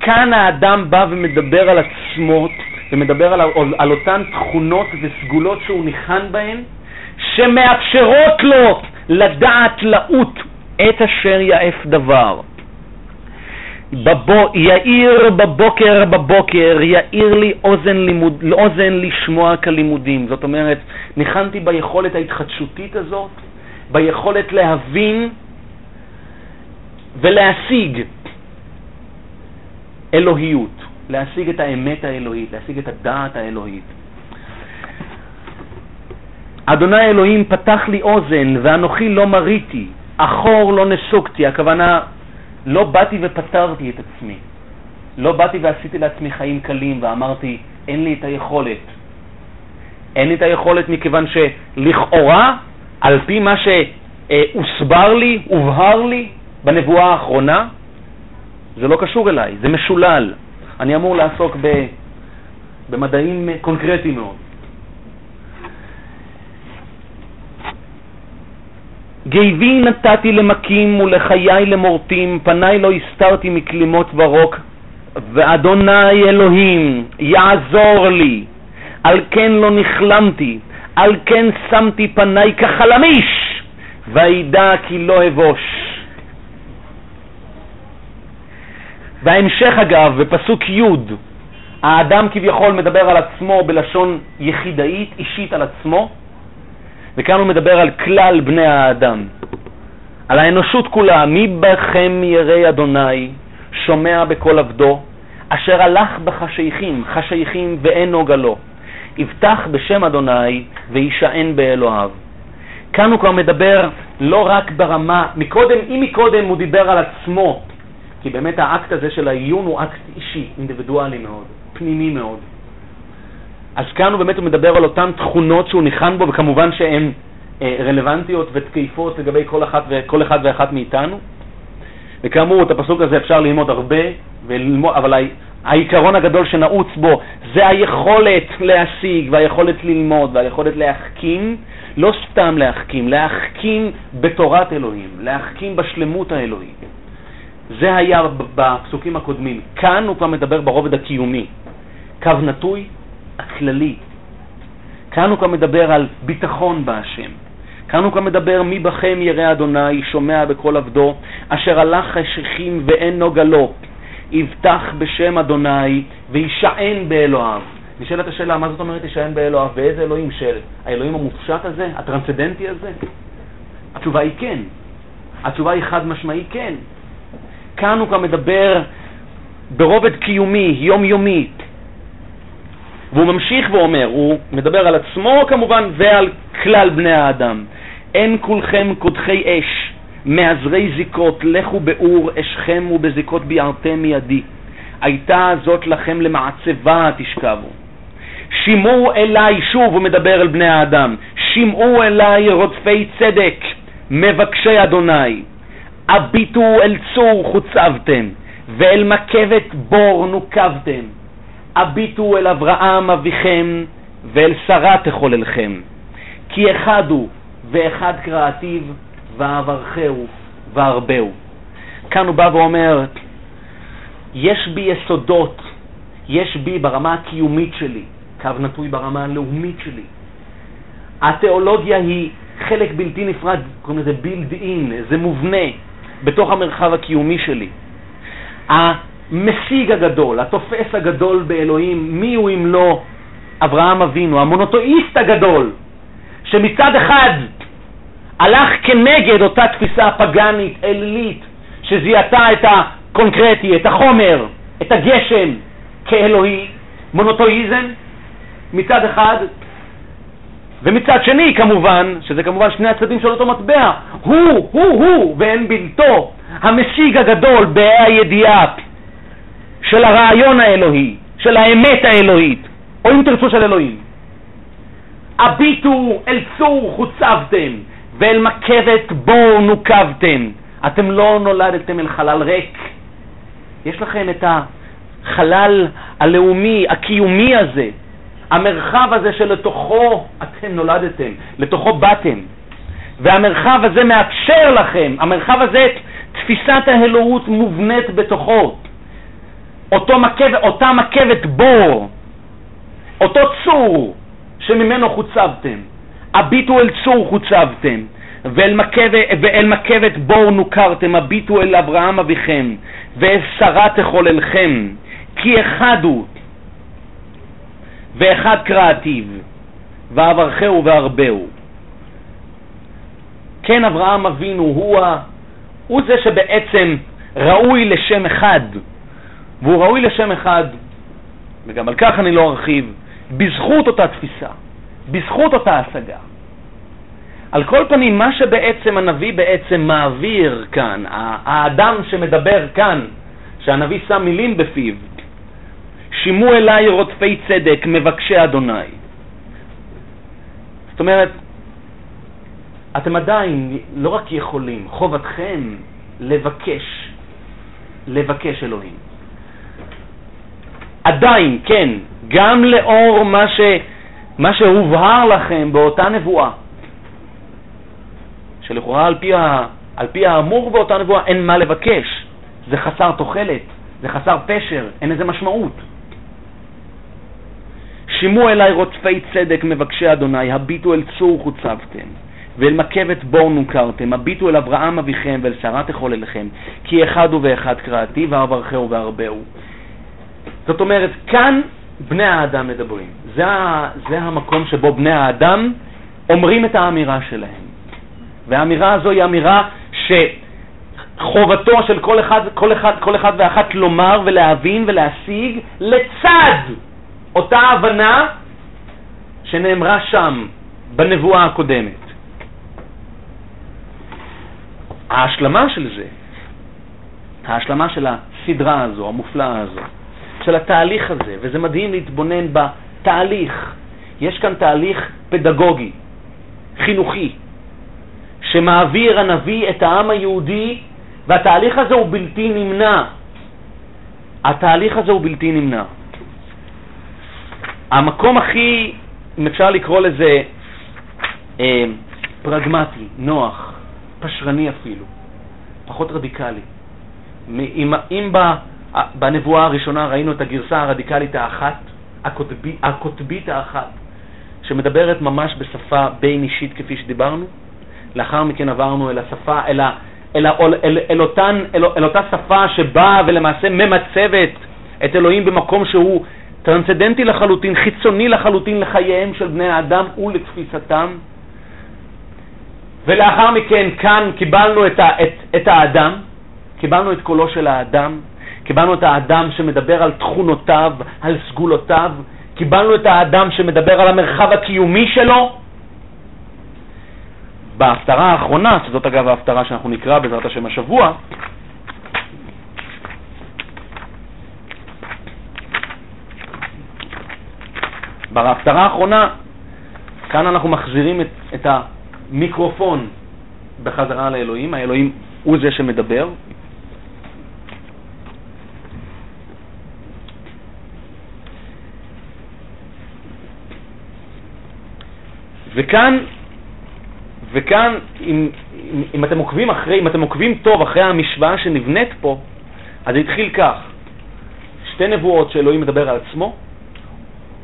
כאן האדם בא ומדבר על עצמו ומדבר על, על אותן תכונות וסגולות שהוא ניחן בהן, שמאפשרות לו לדעת לעוט את אשר יעף דבר. בבו, יאיר בבוקר בבוקר, יאיר לי אוזן, לימוד, אוזן לשמוע כלימודים. זאת אומרת, ניחנתי ביכולת ההתחדשותית הזאת, ביכולת להבין ולהשיג אלוהיות, להשיג את האמת האלוהית, להשיג את הדעת האלוהית. אדוני אלוהים פתח לי אוזן ואנוכי לא מריתי, אחור לא נסוגתי, הכוונה לא באתי ופטרתי את עצמי, לא באתי ועשיתי לעצמי חיים קלים ואמרתי אין לי את היכולת. אין לי את היכולת מכיוון שלכאורה, על פי מה שהוסבר לי, הובהר לי בנבואה האחרונה, זה לא קשור אליי, זה משולל. אני אמור לעסוק ב, במדעים קונקרטיים מאוד. גיבי נתתי למכים ולחיי למורטים, פניי לא הסתרתי מכלימות ורוק, ואדוני אלוהים יעזור לי, על כן לא נכלמתי, על כן שמתי פניי כחלמיש, וידע כי לא אבוש. וההמשך אגב, בפסוק י', האדם כביכול מדבר על עצמו בלשון יחידאית, אישית על עצמו, וכאן הוא מדבר על כלל בני האדם, על האנושות כולה, מי בכם ירא אדוני, שומע בקול עבדו, אשר הלך בחשייכים, חשייכים ואין נוגה לו, יבטח בשם אדוני וישען באלוהיו. כאן הוא כבר מדבר לא רק ברמה, מקודם, אם מקודם הוא דיבר על עצמו, כי באמת האקט הזה של העיון הוא אקט אישי, אינדיבידואלי מאוד, פנימי מאוד. אז כאן הוא באמת מדבר על אותן תכונות שהוא ניחן בו, וכמובן שהן אה, רלוונטיות ותקפות לגבי כל, אחת, כל אחד ואחת מאיתנו. וכאמור, את הפסוק הזה אפשר ללמוד הרבה, וללמוד, אבל העיקרון הגדול שנעוץ בו זה היכולת להשיג והיכולת ללמוד והיכולת להחכים, לא סתם להחכים, להחכים בתורת אלוהים, להחכים בשלמות האלוהית. זה היה בפסוקים הקודמים. כאן הוא כבר מדבר ברובד הקיומי. קו נטוי, הכללי. כאן הוא כבר מדבר על ביטחון בהשם. כאן הוא כבר מדבר מי בכם ירא אדוני, שומע בקול עבדו, אשר הלך חשיכים ואין נוגה לו, יבטח בשם אדוני וישען באלוהיו. נשאלת השאלה, מה זאת אומרת ישען באלוהיו? ואיזה אלוהים של? האלוהים המופשט הזה? הטרנסצדנטי הזה? התשובה היא כן. התשובה היא חד משמעי כן. כאן הוא כבר מדבר ברובד קיומי, יומיומי, והוא ממשיך ואומר, הוא מדבר על עצמו כמובן ועל כלל בני האדם. אין כולכם קודחי אש, מעזרי זיקות, לכו באור אשכם ובזיקות ביערתם מידי. הייתה זאת לכם למעצבה תשכבו. שמעו אליי, שוב הוא מדבר אל בני האדם, שמעו אליי רודפי צדק, מבקשי אדוני. הביטו אל צור חוצבתם, ואל מכבת בור נוקבתם. הביטו אל אברהם אביכם, ואל שרה תחוללכם. כי אחד הוא, ואחד קראתיו, ואברכהו, והרבהו. כאן הוא בא ואומר, יש בי יסודות, יש בי ברמה הקיומית שלי, קו נטוי ברמה הלאומית שלי. התיאולוגיה היא חלק בלתי נפרד, קוראים לזה בילד אין, זה מובנה בתוך המרחב הקיומי שלי. המשיג הגדול, התופס הגדול באלוהים, מי הוא אם לא אברהם אבינו, המונותואיסט הגדול, שמצד אחד הלך כנגד אותה תפיסה פגאנית, אלילית, שזיהתה את הקונקרטי, את החומר, את הגשם כאלוהי, מונותואיזם מצד אחד, ומצד שני כמובן, שזה כמובן שני הצדדים של אותו מטבע, הוא, הוא, הוא ואין בלתו, המשיג הגדול בה"א הידיעה של הרעיון האלוהי, של האמת האלוהית, או אם תרצו של אלוהים. הביטו אל צור חוצבתם, ואל מכבת בור נוקבתם. אתם לא נולדתם אל חלל ריק. יש לכם את החלל הלאומי, הקיומי הזה, המרחב הזה שלתוכו אתם נולדתם, לתוכו באתם. והמרחב הזה מאפשר לכם, המרחב הזה, תפיסת האלוהות מובנית בתוכו. אותו מקב, אותה מכבת בור, אותו צור שממנו חוצבתם. הביטו אל צור חוצבתם, ואל מכבת, ואל מכבת בור נוכרתם, הביטו אל אברהם אביכם, ואל שרה תחוללכם, כי אחד הוא, ואחד קראתיו, ואברכהו והרבהו. כן, אברהם אבינו הוא. הוא זה שבעצם ראוי לשם אחד, והוא ראוי לשם אחד, וגם על כך אני לא ארחיב, בזכות אותה תפיסה, בזכות אותה השגה. על כל פנים, מה שבעצם הנביא בעצם מעביר כאן, האדם שמדבר כאן, שהנביא שם מילים בפיו, שימו אליי רודפי צדק, מבקשי אדוני. זאת אומרת, אתם עדיין לא רק יכולים, חובתכם לבקש, לבקש אלוהים. עדיין, כן, גם לאור מה, ש, מה שהובהר לכם באותה נבואה, שלכאורה על על פי האמור באותה נבואה אין מה לבקש, זה חסר תוחלת, זה חסר פשר, אין לזה משמעות. שימו אליי רודפי צדק מבקשי אדוני, הביטו אל צור חוצבתם, ואל מכבת בור נוכרתם, הביטו אל אברהם אביכם ואל שרה תחוללכם, כי אחד הוא ואחד קראתי, ואברכהו והרבהו. זאת אומרת, כאן בני האדם מדברים. זה, זה המקום שבו בני האדם אומרים את האמירה שלהם. והאמירה הזו היא אמירה שחובתו של כל אחד, כל אחד, כל אחד ואחת לומר ולהבין ולהשיג לצד אותה הבנה שנאמרה שם בנבואה הקודמת. ההשלמה של זה, ההשלמה של הסדרה הזו, המופלאה הזו, של התהליך הזה, וזה מדהים להתבונן בתהליך. יש כאן תהליך פדגוגי, חינוכי, שמעביר הנביא את העם היהודי, והתהליך הזה הוא בלתי נמנע. התהליך הזה הוא בלתי נמנע. המקום הכי, אם אפשר לקרוא לזה, אה, פרגמטי, נוח, פשרני אפילו, פחות רדיקלי. אם, אם בנבואה הראשונה ראינו את הגרסה הרדיקלית האחת, הקוטבי, הקוטבית האחת, שמדברת ממש בשפה בין אישית כפי שדיברנו, לאחר מכן עברנו אל השפה, אל, ה, אל, ה, אל, אל, אל, אותן, אל, אל אותה שפה שבאה ולמעשה ממצבת את אלוהים במקום שהוא טרנסדנטי לחלוטין, חיצוני לחלוטין לחייהם של בני האדם ולתפיסתם. ולאחר מכן כאן קיבלנו את, ה, את, את האדם, קיבלנו את קולו של האדם, קיבלנו את האדם שמדבר על תכונותיו, על סגולותיו, קיבלנו את האדם שמדבר על המרחב הקיומי שלו. בהפטרה האחרונה, שזאת אגב ההפטרה שאנחנו נקרא בעזרת השם השבוע, בהפטרה האחרונה, כאן אנחנו מחזירים את, את המיקרופון בחזרה לאלוהים, האלוהים הוא זה שמדבר. וכאן, וכאן, אם, אם, אם אתם עוקבים אחרי, אם אתם עוקבים טוב אחרי המשוואה שנבנית פה, אז זה התחיל כך, שתי נבואות שאלוהים מדבר על עצמו,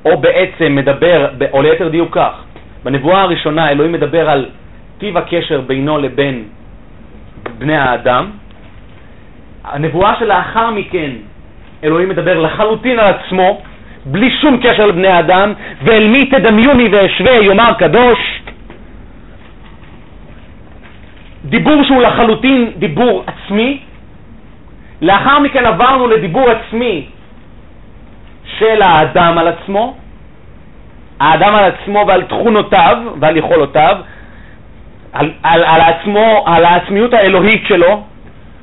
או בעצם מדבר, או ליתר דיוק כך, בנבואה הראשונה אלוהים מדבר על טיב הקשר בינו לבין בני האדם, הנבואה שלאחר מכן אלוהים מדבר לחלוטין על עצמו, בלי שום קשר לבני האדם, ואל מי תדמיוני ואשווה יאמר קדוש. דיבור שהוא לחלוטין דיבור עצמי. לאחר מכן עברנו לדיבור עצמי של האדם על עצמו, האדם על עצמו ועל תכונותיו ועל יכולותיו, על, על, על עצמו, על העצמיות האלוהית שלו,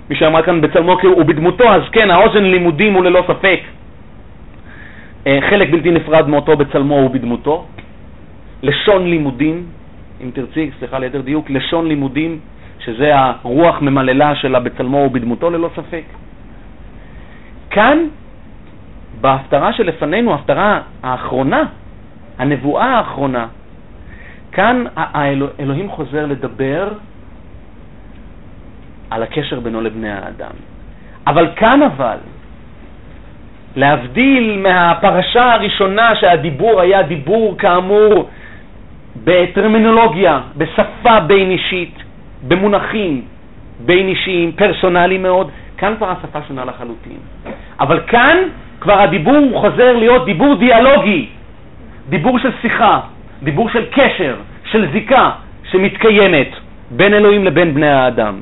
מי שאמר כאן בצלמו ובדמותו, אז כן, האוזן לימודים הוא ללא ספק חלק בלתי נפרד מאותו בצלמו ובדמותו. לשון לימודים, אם תרצי, סליחה ליתר דיוק, לשון לימודים, שזה הרוח ממללה שלה בצלמו ובדמותו ללא ספק. כאן, בהפטרה שלפנינו, ההפטרה האחרונה, הנבואה האחרונה, כאן האלוהים חוזר לדבר על הקשר בינו לבני האדם. אבל כאן אבל, להבדיל מהפרשה הראשונה שהדיבור היה דיבור כאמור בטרמינולוגיה, בשפה בין אישית, במונחים בין אישיים, פרסונליים מאוד, כאן כבר השפה שונה לחלוטין. אבל כאן כבר הדיבור חוזר להיות דיבור דיאלוגי, דיבור של שיחה, דיבור של קשר, של זיקה שמתקיימת בין אלוהים לבין בני האדם.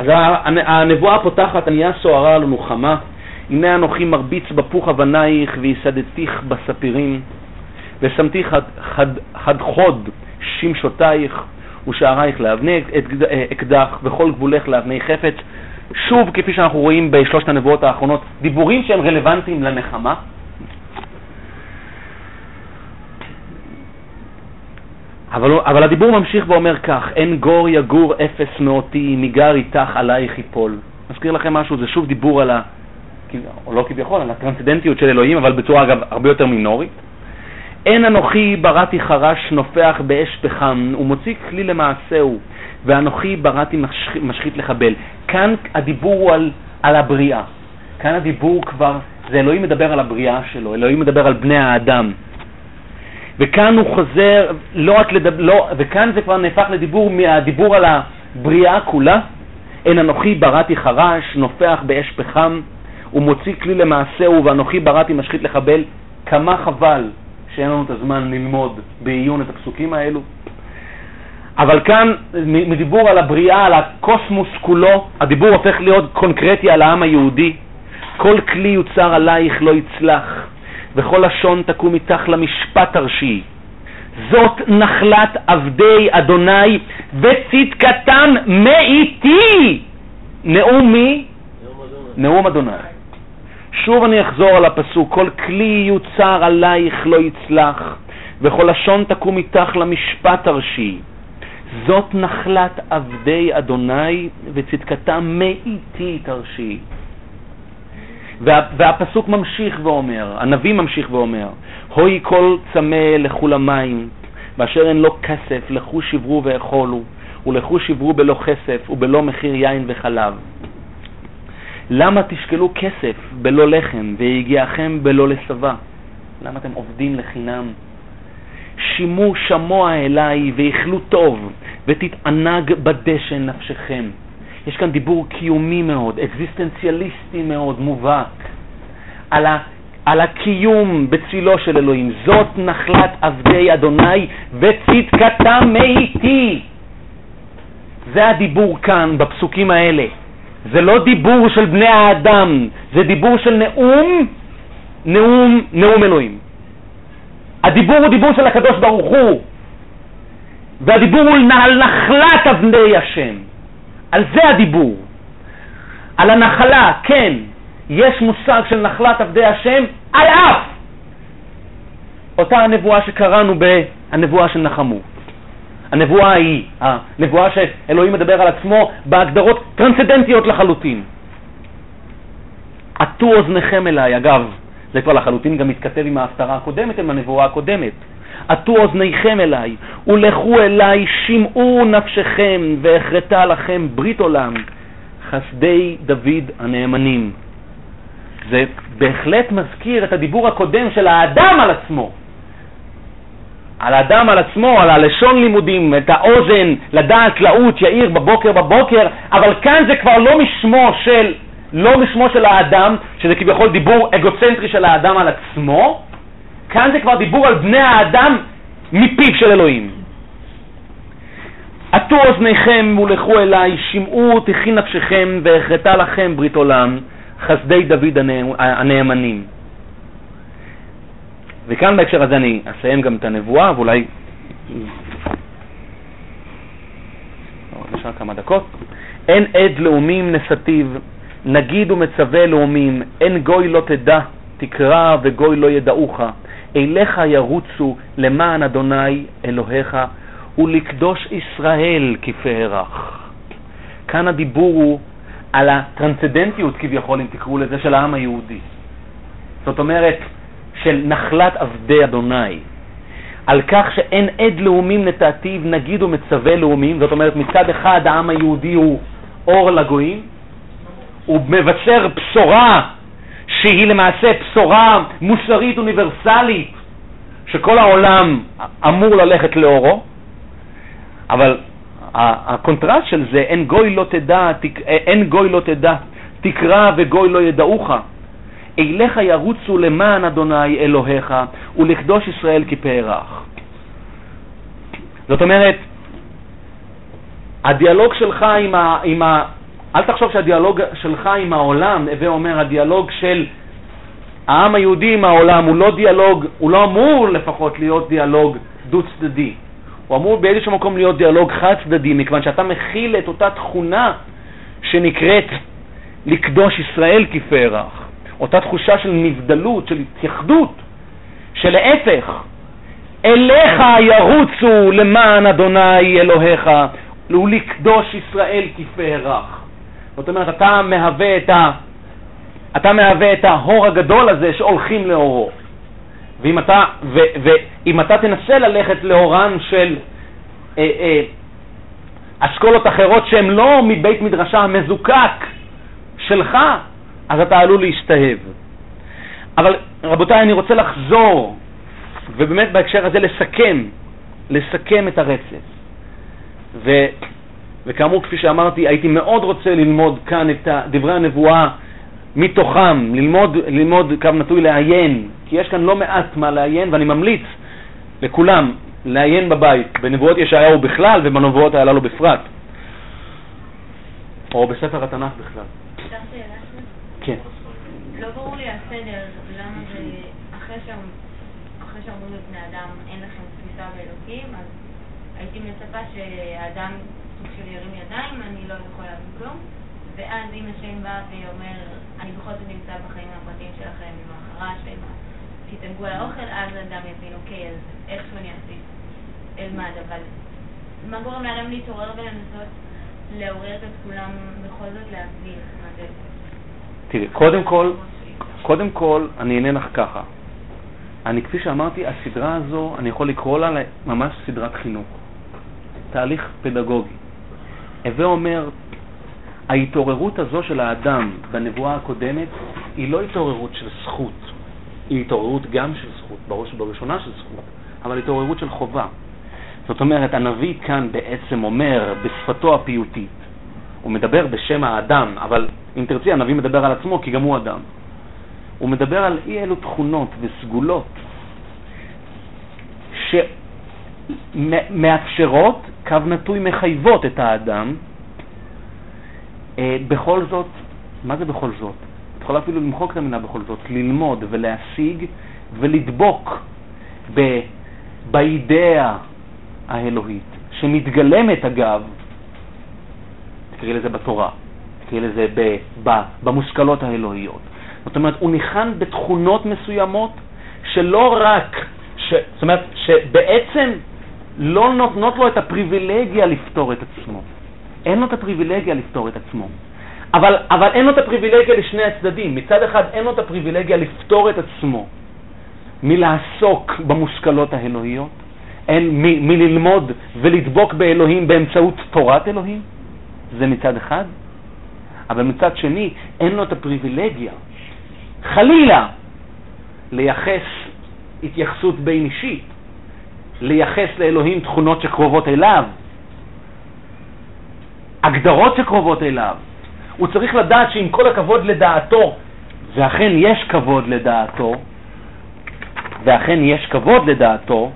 אז הנבואה פותחת, ענייה סוערה לנו חמה, הנה אנוכי מרביץ בפוך אבנייך ויסדתיך בספירים, ושמתיך חד, חד, חד חוד שמשותייך ושערייך לאבני אקדח וכל גבולך לאבני חפץ. שוב, כפי שאנחנו רואים בשלושת הנבואות האחרונות, דיבורים שהם רלוונטיים לנחמה. אבל, אבל הדיבור ממשיך ואומר כך, אין גור יגור אפס מאותי, מגר איתך עלייך יפול. מזכיר לכם משהו, זה שוב דיבור על ה... או לא כביכול, על הטרנסדנטיות של אלוהים, אבל בצורה אגב הרבה יותר מינורית. אין אנוכי בראתי חרש נופח באש פחם, ומוציא כלי למעשהו, ואנוכי בראתי משחית לחבל. כאן הדיבור הוא על, על הבריאה. כאן הדיבור כבר, זה אלוהים מדבר על הבריאה שלו, אלוהים מדבר על בני האדם. וכאן הוא חוזר, לא רק לדבר, לא, וכאן זה כבר נהפך לדיבור מהדיבור על הבריאה כולה. אין אנוכי בראתי חרש, נופח באש פחם, ומוציא כלי למעשהו, ואנוכי בראתי משחית לחבל. כמה חבל שאין לנו את הזמן ללמוד בעיון את הפסוקים האלו. אבל כאן, מדיבור על הבריאה, על הקוסמוס כולו, הדיבור הופך להיות קונקרטי על העם היהודי. כל כלי יוצר עלייך לא יצלח, וכל לשון תקום איתך למשפט הרשי. זאת נחלת עבדי אדוני וצדקתם מאיתי. נאום מי? נאום אדוני. שוב אני אחזור על הפסוק, כל כלי יוצר עלייך לא יצלח, וכל לשון תקום איתך למשפט הרשי. זאת נחלת עבדי אדוני וצדקתם מאיתי תרשי. וה, והפסוק ממשיך ואומר, הנביא ממשיך ואומר, הוי כל צמא לכו למים, באשר אין לו כסף, לכו שברו ואכולו, ולכו שברו בלא כסף ובלא מחיר יין וחלב. למה תשקלו כסף בלא לחם, ויגיעכם בלא לשבע? למה אתם עובדים לחינם? שימו שמוע אליי ואכלו טוב, ותתענג בדשן נפשכם. יש כאן דיבור קיומי מאוד, אקזיסטנציאליסטי מאוד, מובהק, על, ה, על הקיום בצילו של אלוהים. זאת נחלת עבדי אדוני וצדקתם מאיתי. זה הדיבור כאן, בפסוקים האלה. זה לא דיבור של בני האדם, זה דיבור של נאום, נאום, נאום אלוהים. הדיבור הוא דיבור של הקדוש ברוך הוא, והדיבור הוא על נחלת אבני השם. על זה הדיבור. על הנחלה, כן, יש מושג של נחלת עבדי השם על אף אותה הנבואה שקראנו בנבואה של נחמו. הנבואה ההיא, הנבואה שאלוהים מדבר על עצמו בהגדרות טרנסדנטיות לחלוטין. עטו אוזניכם אליי, אגב, זה כבר לחלוטין גם מתכתב עם ההפטרה הקודמת, עם הנבואה הקודמת. עטו אוזניכם אליי, ולכו אליי, שמעו נפשכם, והכרתה לכם ברית עולם, חסדי דוד הנאמנים. זה בהחלט מזכיר את הדיבור הקודם של האדם על עצמו. על האדם על עצמו, על הלשון לימודים, את האוזן, לדעת, לעוט, יאיר בבוקר בבוקר, אבל כאן זה כבר לא משמו של, לא משמו של האדם, שזה כביכול דיבור אגוצנטרי של האדם על עצמו, כאן זה כבר דיבור על בני האדם מפיו של אלוהים. עטו אוזניכם ולכו אליי, שמעו תכי נפשכם והכרתה לכם ברית עולם, חסדי דוד הנאמנים. וכאן בהקשר הזה אני אסיים גם את הנבואה, ואולי... נשאר כמה דקות. אין עד לאומים נסתיו, נגיד ומצווה לאומים, אין גוי לא תדע, תקרא וגוי לא ידעוך, אליך ירוצו למען אדוני אלוהיך ולקדוש ישראל כפארך. כאן הדיבור הוא על הטרנסצדנטיות כביכול, אם תקראו לזה, של העם היהודי. זאת אומרת, של נחלת עבדי אדוני. על כך שאין עד לאומים נתתיו, נגיד ומצווה לאומים, זאת אומרת, מצד אחד העם היהודי הוא אור לגויים, הוא מבשר בשורה שהיא למעשה בשורה מוסרית אוניברסלית, שכל העולם אמור ללכת לאורו, אבל הקונטרסט של זה, אין גוי לא תדע, תק, אין גוי לא תדע, תקרא וגוי לא ידעוך. אליך ירוצו למען אדוני אלוהיך ולקדוש ישראל כפארך. זאת אומרת, הדיאלוג שלך עם ה... עם אל תחשוב שהדיאלוג שלך עם העולם, הווה אומר, הדיאלוג של העם היהודי עם העולם הוא לא דיאלוג, הוא לא אמור לפחות להיות דיאלוג דו-צדדי. הוא אמור באיזשהו מקום להיות דיאלוג חד-צדדי, מכיוון שאתה מכיל את אותה תכונה שנקראת לקדוש ישראל כפרח, אותה תחושה של נבדלות, של התייחדות, שלהפך, אליך ירוצו למען אדוני אלוהיך, ולקדוש ישראל כפרח. זאת אומרת, אתה מהווה את, ה, אתה מהווה את ההור הגדול הזה שהולכים לאורו. ואם אתה, ו, ואם אתה תנסה ללכת לאורן של אה, אה, אשכולות אחרות שהן לא מבית מדרשה המזוקק שלך, אז אתה עלול להשתהב. אבל רבותיי, אני רוצה לחזור, ובאמת בהקשר הזה לסכם, לסכם את הרצף. ו, וכאמור, כפי שאמרתי, הייתי מאוד רוצה ללמוד כאן את דברי הנבואה מתוכם, ללמוד, ללמוד קו נטוי לעיין, כי יש כאן לא מעט מה לעיין, ואני ממליץ לכולם לעיין בבית, בנבואות ישעיהו בכלל ובנבואות הללו בפרט, או בספר התנ"ך בכלל. כן. לא ברור לי הסדר, למה זה, אחרי שאומרים לבני אדם, אין לכם תפיסה באלוקים, אז הייתי מצפה שהאדם של ירים ידיים, אני לא יכול להבין כלום, ואז אם השם בא ואומר, אני בכל זאת נמצא בחיים הפרטיים שלכם, עם החרש. תתענגו על האוכל, אז האדם יבין, אוקיי, אז איכשהו אני אעשה אלמד, אבל מה גורם להרם להתעורר ולנסות לעורר את כולם בכל זאת להבין מה זה? תראי, קודם כל, קודם כל, אני אענה לך ככה. אני, כפי שאמרתי, הסדרה הזו, אני יכול לקרוא לה ממש סדרת חינוך. תהליך פדגוגי. הווה אומר, ההתעוררות הזו של האדם בנבואה הקודמת היא לא התעוררות של זכות, היא התעוררות גם של זכות, בראש ובראשונה של זכות, אבל התעוררות של חובה. זאת אומרת, הנביא כאן בעצם אומר בשפתו הפיוטית, הוא מדבר בשם האדם, אבל אם תרצי, הנביא מדבר על עצמו כי גם הוא אדם. הוא מדבר על אי אלו תכונות וסגולות שמאפשרות, קו נטוי מחייבות את האדם אה, בכל זאת, מה זה בכל זאת? את יכולה אפילו למחוק את המילה בכל זאת, ללמוד ולהשיג ולדבוק ב, באידאה האלוהית, שמתגלמת אגב, תקראי לזה בתורה, תקראי לזה ב, ב, במושכלות האלוהיות. זאת אומרת, הוא ניחן בתכונות מסוימות שלא רק, ש, זאת אומרת, שבעצם לא נותנות לו את הפריבילגיה לפתור את עצמו. אין לו את הפריבילגיה לפתור את עצמו. אבל, אבל אין לו את הפריבילגיה לשני הצדדים. מצד אחד אין לו את הפריבילגיה לפתור את עצמו מלעסוק במושכלות האלוהיות, אין, מ, מללמוד ולדבוק באלוהים באמצעות תורת אלוהים, זה מצד אחד. אבל מצד שני, אין לו את הפריבילגיה, חלילה, לייחס התייחסות בין אישית, לייחס לאלוהים תכונות שקרובות אליו, הגדרות שקרובות אליו. הוא צריך לדעת שעם כל הכבוד לדעתו, ואכן יש כבוד לדעתו, ואכן יש כבוד לדעתו,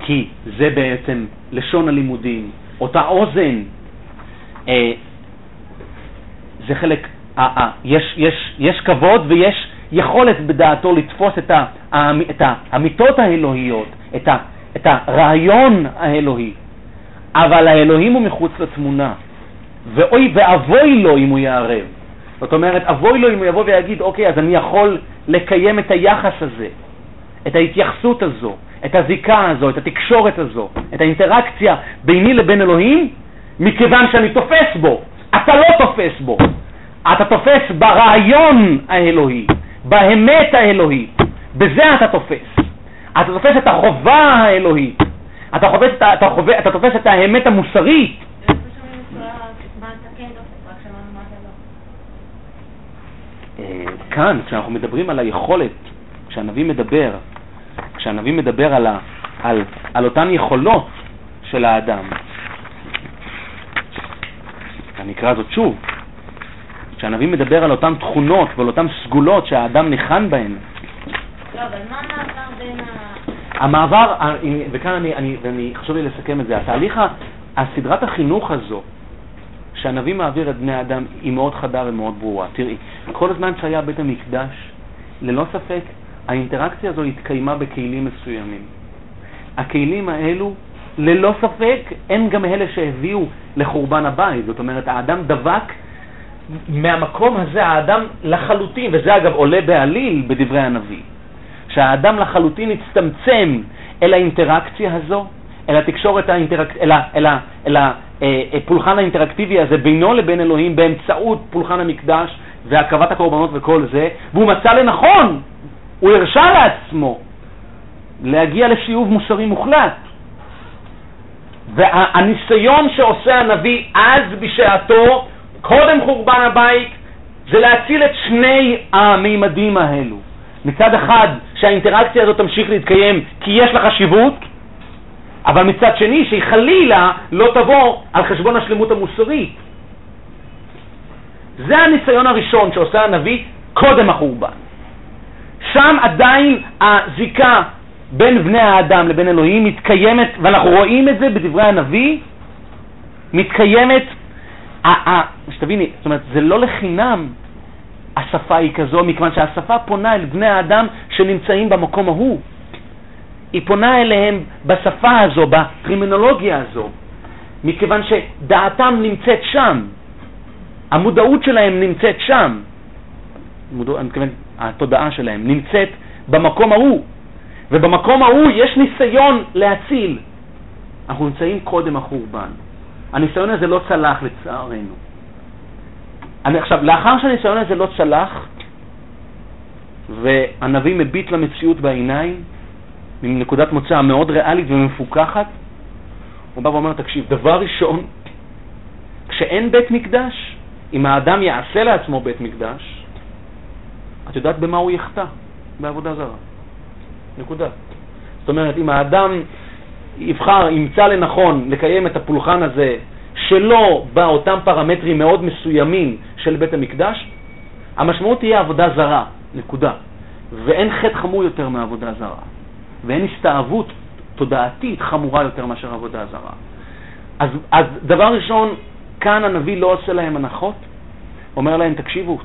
כי זה בעצם לשון הלימודים, אותה אוזן, אה, זה חלק, אה, אה, יש, יש, יש כבוד ויש יכולת בדעתו לתפוס את, ה, את האמיתות האלוהיות, את, ה, את הרעיון האלוהי. אבל האלוהים הוא מחוץ לתמונה. ואוי ואבוי לו אם הוא יערב. זאת אומרת, אבוי לו אם הוא יבוא ויגיד, אוקיי, אז אני יכול לקיים את היחס הזה, את ההתייחסות הזו, את הזיקה הזו, את התקשורת הזו, את האינטראקציה ביני לבין אלוהים, מכיוון שאני תופס בו. אתה לא תופס בו. אתה תופס ברעיון האלוהי, באמת האלוהית. בזה אתה תופס. אתה תופס את החובה האלוהית. אתה, חובס, אתה, אתה, חובס, אתה תופס את האמת המוסרית. אה, כאן, כשאנחנו מדברים על היכולת, כשהנביא מדבר, כשהנביא מדבר על, ה, על, על אותן יכולות של האדם, אני אקרא זאת שוב, כשהנביא מדבר על אותן תכונות ועל אותן סגולות שהאדם ניחן בהן, לא, אבל מה המעבר בין ה... המעבר, אה, וכאן אני, אני, ואני, חשוב לי לסכם את זה, התהליך, הסדרת החינוך הזו שהנביא מעביר את בני האדם היא מאוד חדה ומאוד ברורה. תראי, כל הזמן שהיה בית המקדש, ללא ספק, האינטראקציה הזו התקיימה בכלים מסוימים. הכלים האלו, ללא ספק, הם גם אלה שהביאו לחורבן הבית. זאת אומרת, האדם דבק מהמקום הזה, האדם לחלוטין, וזה אגב עולה בעליל בדברי הנביא, שהאדם לחלוטין הצטמצם אל האינטראקציה הזו, אל התקשורת האינטראק... אל, ה... אל, ה... אל הפולחן האינטראקטיבי הזה בינו לבין אלוהים באמצעות פולחן המקדש והקרבת הקורבנות וכל זה, והוא מצא לנכון, הוא הרשה לעצמו להגיע לשיוב מוסרי מוחלט. והניסיון שעושה הנביא אז בשעתו, קודם חורבן הבית, זה להציל את שני המימדים האלו. מצד אחד, שהאינטראקציה הזאת תמשיך להתקיים כי יש לה חשיבות, אבל מצד שני, שהיא חלילה לא תבוא על חשבון השלמות המוסרית. זה הניסיון הראשון שעושה הנביא קודם החורבן. שם עדיין הזיקה בין בני האדם לבין אלוהים מתקיימת, ואנחנו רואים את זה בדברי הנביא, מתקיימת, שתביני, זאת אומרת, זה לא לחינם השפה היא כזו, מכיוון שהשפה פונה אל בני האדם שנמצאים במקום ההוא. היא פונה אליהם בשפה הזו, בקרימינולוגיה הזו, מכיוון שדעתם נמצאת שם, המודעות שלהם נמצאת שם, מודע, אני מתכוון, התודעה שלהם נמצאת במקום ההוא, ובמקום ההוא יש ניסיון להציל. אנחנו נמצאים קודם החורבן. הניסיון הזה לא צלח לצערנו. אני, עכשיו, לאחר שהניסיון הזה לא צלח, והנביא מביט למציאות בעיניים, מנקודת מוצא מאוד ריאלית ומפוקחת, הוא בא ואומר, תקשיב, דבר ראשון, כשאין בית מקדש, אם האדם יעשה לעצמו בית מקדש, את יודעת במה הוא יחטא? בעבודה זרה. נקודה. זאת אומרת, אם האדם יבחר, ימצא לנכון לקיים את הפולחן הזה שלא באותם פרמטרים מאוד מסוימים של בית המקדש, המשמעות תהיה עבודה זרה, נקודה. ואין חטא חמור יותר מעבודה זרה. ואין הסתאבות תודעתית חמורה יותר מאשר עבודה זרה. אז, אז דבר ראשון, כאן הנביא לא עושה להם הנחות, אומר להם, תקשיבו,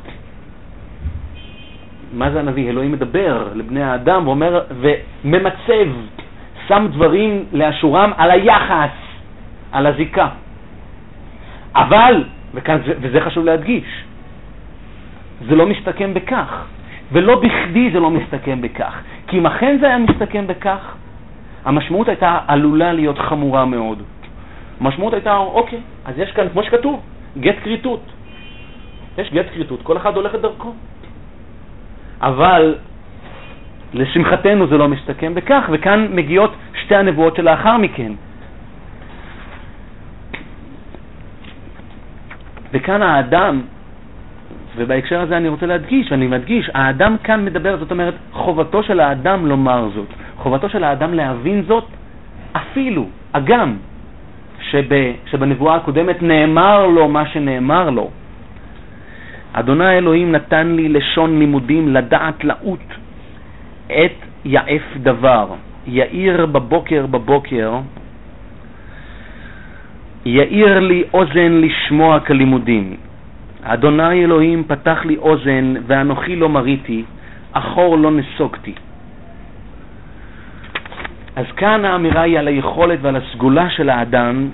מה זה הנביא? אלוהים מדבר לבני האדם ואומר, וממצב, שם דברים לאשורם על היחס, על הזיקה. אבל, וכאן, וזה חשוב להדגיש, זה לא מסתכם בכך, ולא בכדי זה לא מסתכם בכך, כי אם אכן זה היה מסתכם בכך, המשמעות הייתה עלולה להיות חמורה מאוד. המשמעות הייתה, אוקיי, אז יש כאן, כמו שכתוב, גט כריתות. יש גט כריתות, כל אחד הולך את דרכו. אבל לשמחתנו זה לא מסתכם בכך, וכאן מגיעות שתי הנבואות שלאחר מכן. וכאן האדם, ובהקשר הזה אני רוצה להדגיש, אני מדגיש, האדם כאן מדבר, זאת אומרת, חובתו של האדם לומר זאת, חובתו של האדם להבין זאת, אפילו, אגם, שב, שבנבואה הקודמת נאמר לו מה שנאמר לו. אדוני אלוהים נתן לי לשון לימודים לדעת לעוט את יעף דבר, יאיר בבוקר בבוקר, יאיר לי אוזן לשמוע כלימודים. אדוני אלוהים פתח לי אוזן ואנוכי לא מריתי, אחור לא נסוגתי. אז כאן האמירה היא על היכולת ועל הסגולה של האדם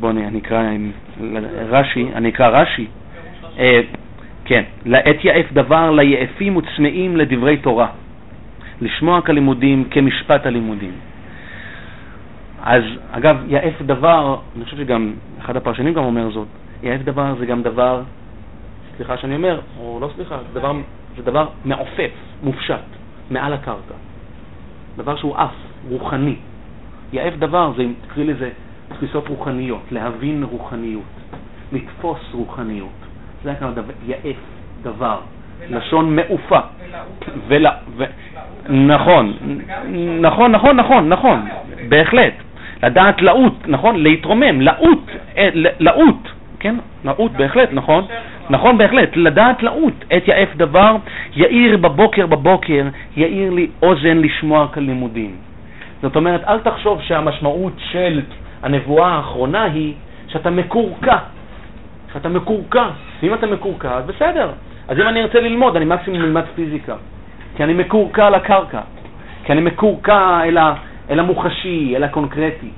בואו נקרא רש"י, אני אקרא רש"י. אה, כן, לעת יעף דבר ליעפים וצמאים לדברי תורה, לשמוע כלימודים כמשפט הלימודים. אז אגב, יעף דבר, אני חושב שגם אחד הפרשנים גם אומר זאת, יעף דבר זה גם דבר, סליחה שאני אומר, או לא סליחה, זה דבר, זה דבר מעופף, מופשט, מעל הקרקע. דבר שהוא אף, רוחני. יעף דבר זה, תקריא לזה, תפיסות רוחניות, להבין רוחניות, לתפוס רוחניות. זה דבר, יעף דבר, לשון מעופה. נכון, נכון, נכון, נכון, נכון, בהחלט. לדעת לעוט, נכון? להתרומם, לעוט, אה, לעוט, כן? לעוט, בהחלט, נכון? נכון, בהחלט, לדעת לעוט. עת יעף דבר, יאיר בבוקר בבוקר, יאיר לי אוזן לשמוע כלימודים. זאת אומרת, אל תחשוב שהמשמעות של הנבואה האחרונה היא שאתה מקורקע. שאתה מקורקע. ואם אתה מקורקע, אז בסדר. אז אם אני ארצה ללמוד, אני מקסימום אלמד פיזיקה. כי אני מקורקע על הקרקע. כי אני מקורקע אל, ה, אל המוחשי, אל הקונקרטי.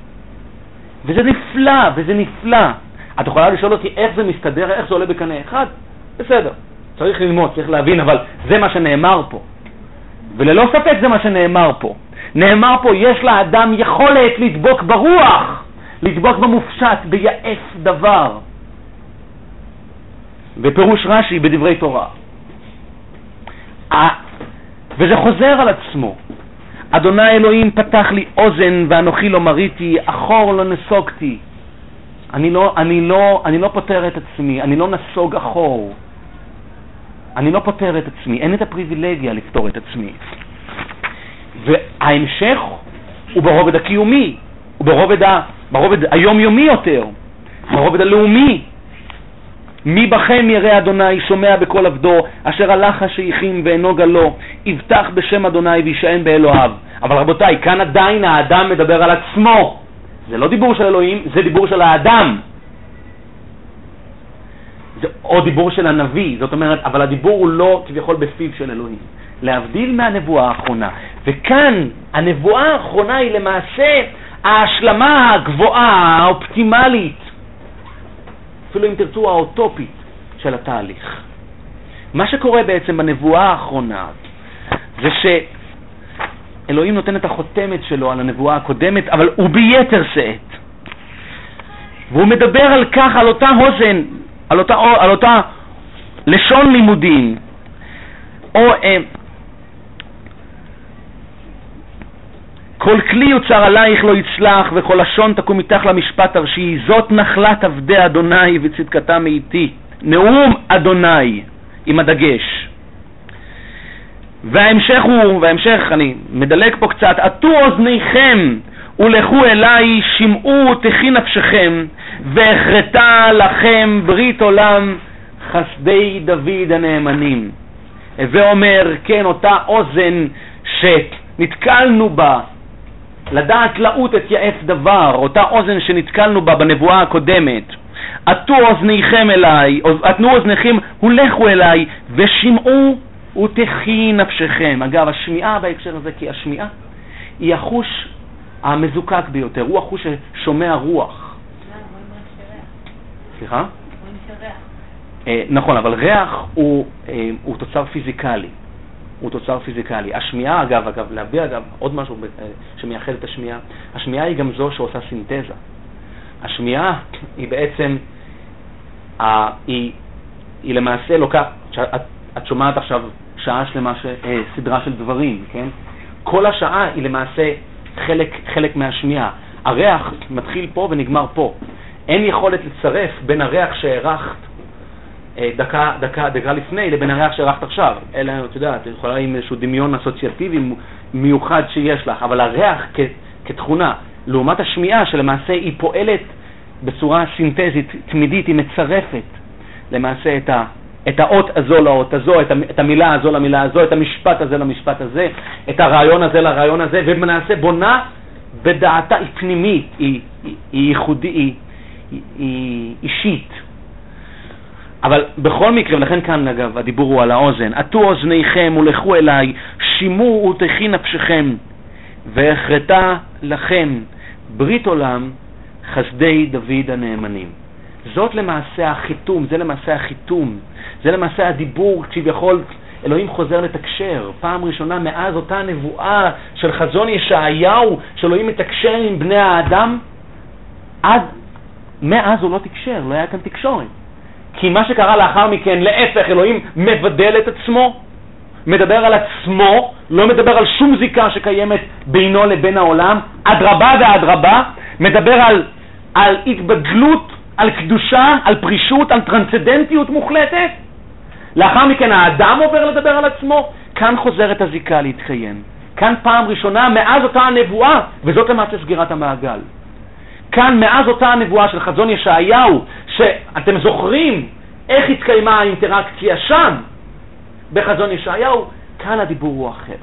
וזה נפלא, וזה נפלא. את יכולה לשאול אותי איך זה מסתדר, איך זה עולה בקנה אחד? בסדר, צריך ללמוד, צריך להבין, אבל זה מה שנאמר פה. וללא ספק זה מה שנאמר פה. נאמר פה, יש לאדם יכולת לדבוק ברוח, לדבוק במופשט, ביעף דבר. בפירוש רש"י בדברי תורה. וזה חוזר על עצמו. אדוני אלוהים פתח לי אוזן ואנוכי לא מריתי, אחור לא נסוגתי. אני לא, אני, לא, אני לא פותר את עצמי, אני לא נסוג אחור. אני לא פותר את עצמי, אין את הפריבילגיה לפתור את עצמי. וההמשך הוא ברובד הקיומי, הוא ברובד, ברובד היומיומי יותר, ברובד הלאומי. מי בכם ירא אדוני שומע בקול עבדו, אשר הלך השייכים ואינו גלו, יבטח בשם אדוני וישען באלוהיו. אבל רבותיי, כאן עדיין האדם מדבר על עצמו. זה לא דיבור של אלוהים, זה דיבור של האדם. זה או דיבור של הנביא, זאת אומרת, אבל הדיבור הוא לא כביכול בפיו של אלוהים. להבדיל מהנבואה האחרונה. וכאן הנבואה האחרונה היא למעשה ההשלמה הגבוהה, האופטימלית, אפילו אם תרצו האוטופית של התהליך. מה שקורה בעצם בנבואה האחרונה זה שאלוהים נותן את החותמת שלו על הנבואה הקודמת, אבל הוא ביתר שאת. והוא מדבר על כך, על אותה הוזן, על אותה, על אותה לשון לימודים, או אה, כל כלי יוצר עלייך לא יצלח, וכל לשון תקום מתח למשפט ארשי, זאת נחלת עבדי אדוני וצדקתם מאיתי. נאום אדוני, עם הדגש. וההמשך הוא, וההמשך, אני מדלג פה קצת, עטו אוזניכם ולכו אליי, שמעו תכי נפשכם, והחרתה לכם ברית עולם חסדי דוד הנאמנים. הווה אומר, כן, אותה אוזן שנתקלנו בה לדעת לעוט את יעף דבר, אותה אוזן שנתקלנו בה בנבואה הקודמת. עטו אוזניכם אליי, עטנו אוזניכם ולכו אליי, ושמעו ותחי נפשכם. אגב, השמיעה בהקשר הזה, כי השמיעה היא החוש המזוקק ביותר, הוא החוש ששומע רוח. סליחה? אה, נכון, אבל ריח הוא, אה, הוא תוצר פיזיקלי. הוא תוצר פיזיקלי. השמיעה, אגב, אגב, להביע אגב עוד משהו אה, שמייחד את השמיעה, השמיעה היא גם זו שעושה סינתזה. השמיעה היא בעצם, היא, היא למעשה לוקחת, את, את שומעת עכשיו שעה שלמה, ש, אה, סדרה של דברים, כן? כל השעה היא למעשה חלק, חלק מהשמיעה. הריח מתחיל פה ונגמר פה. אין יכולת לצרף בין הריח שהערכת אה, דקה, דקה, דקה לפני לבין הריח שערכת עכשיו. אלא, את יודעת, את יכולה עם איזשהו דמיון אסוציאטיבי מיוחד שיש לך, אבל הריח כ, כתכונה, לעומת השמיעה שלמעשה היא פועלת בצורה סינתזית, תמידית, היא מצרפת למעשה את, ה, את האות הזו לאות הזו, את, את המילה הזו למילה הזו, את המשפט הזה למשפט הזה, את הרעיון הזה לרעיון הזה, ולמעשה בונה בדעתה, היא פנימית, היא, היא, היא ייחודית, היא, היא, היא אישית. אבל בכל מקרה, ולכן כאן אגב הדיבור הוא על האוזן, עטו אוזניכם ולכו אליי, שימו ותחי נפשכם, והחרתה לכם ברית עולם חסדי דוד הנאמנים. זאת למעשה החיתום, זה למעשה החיתום, זה למעשה הדיבור כביכול אלוהים חוזר לתקשר, פעם ראשונה מאז אותה נבואה של חזון ישעיהו, שאלוהים מתקשר עם בני האדם, עד, מאז הוא לא תקשר, לא היה כאן תקשורת. כי מה שקרה לאחר מכן, להפך, אלוהים מבדל את עצמו, מדבר על עצמו, לא מדבר על שום זיקה שקיימת בינו לבין העולם, אדרבה ואדרבה, מדבר על, על התבדלות, על קדושה, על פרישות, על טרנסצדנטיות מוחלטת. לאחר מכן האדם עובר לדבר על עצמו, כאן חוזרת הזיקה להתקיים. כאן פעם ראשונה מאז אותה הנבואה, וזאת למעשה סגירת המעגל. כאן מאז אותה הנבואה של חזון ישעיהו, שאתם זוכרים איך התקיימה האינטראקציה שם, בחזון ישעיהו, כאן הדיבור הוא אחר.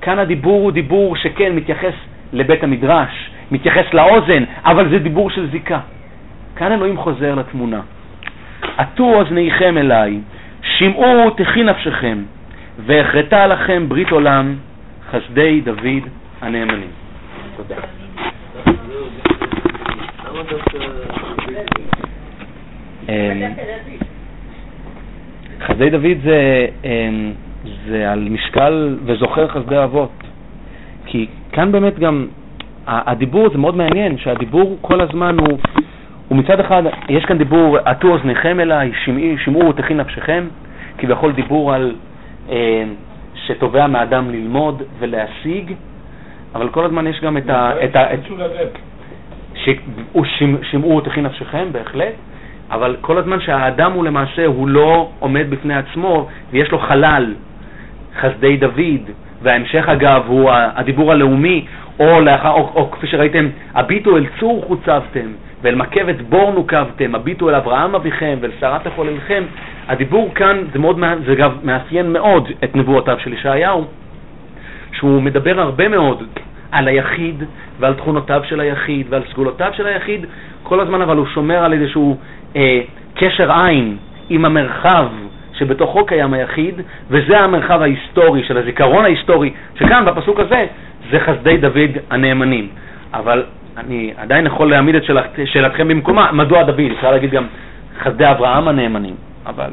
כאן הדיבור הוא דיבור שכן מתייחס לבית המדרש, מתייחס לאוזן, אבל זה דיבור של זיקה. כאן אלוהים חוזר לתמונה. עטו אוזניכם אליי, שמעו תחי נפשכם, והחרתה לכם ברית עולם, חסדי דוד הנאמנים. תודה. אמ, חסדי דוד זה, אמ, זה על משקל וזוכר חסדי אבות. כי כאן באמת גם, הדיבור זה מאוד מעניין, שהדיבור כל הזמן הוא, הוא מצד אחד, יש כאן דיבור, עטו אוזניכם אליי, שמעו ותכין נפשכם, כביכול דיבור על אה, שתובע מאדם ללמוד ולהשיג, אבל כל הזמן יש גם את ה... את ה את, שמעו ותכין נפשכם, בהחלט, אבל כל הזמן שהאדם הוא למעשה, הוא לא עומד בפני עצמו ויש לו חלל, חסדי דוד, וההמשך אגב הוא הדיבור הלאומי, או, לאחר, או, או כפי שראיתם, הביטו אל צור חוצבתם, ואל מקבת בור נוקבתם, הביטו אל אברהם אביכם ואל שרת החוללכם. הדיבור כאן, זה, מאוד, זה אגב מאפיין מאוד את נבואותיו של ישעיהו, שהוא מדבר הרבה מאוד על היחיד ועל תכונותיו של היחיד ועל סגולותיו של היחיד, כל הזמן אבל הוא שומר על איזשהו אה, קשר עין עם המרחב שבתוכו קיים היחיד, וזה המרחב ההיסטורי של הזיכרון ההיסטורי, שכאן בפסוק הזה זה חסדי דוד הנאמנים. אבל אני עדיין יכול להעמיד את שאלתכם במקומה, מדוע דוד? אפשר להגיד גם חסדי אברהם הנאמנים, אבל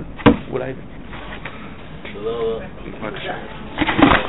אולי... רבה.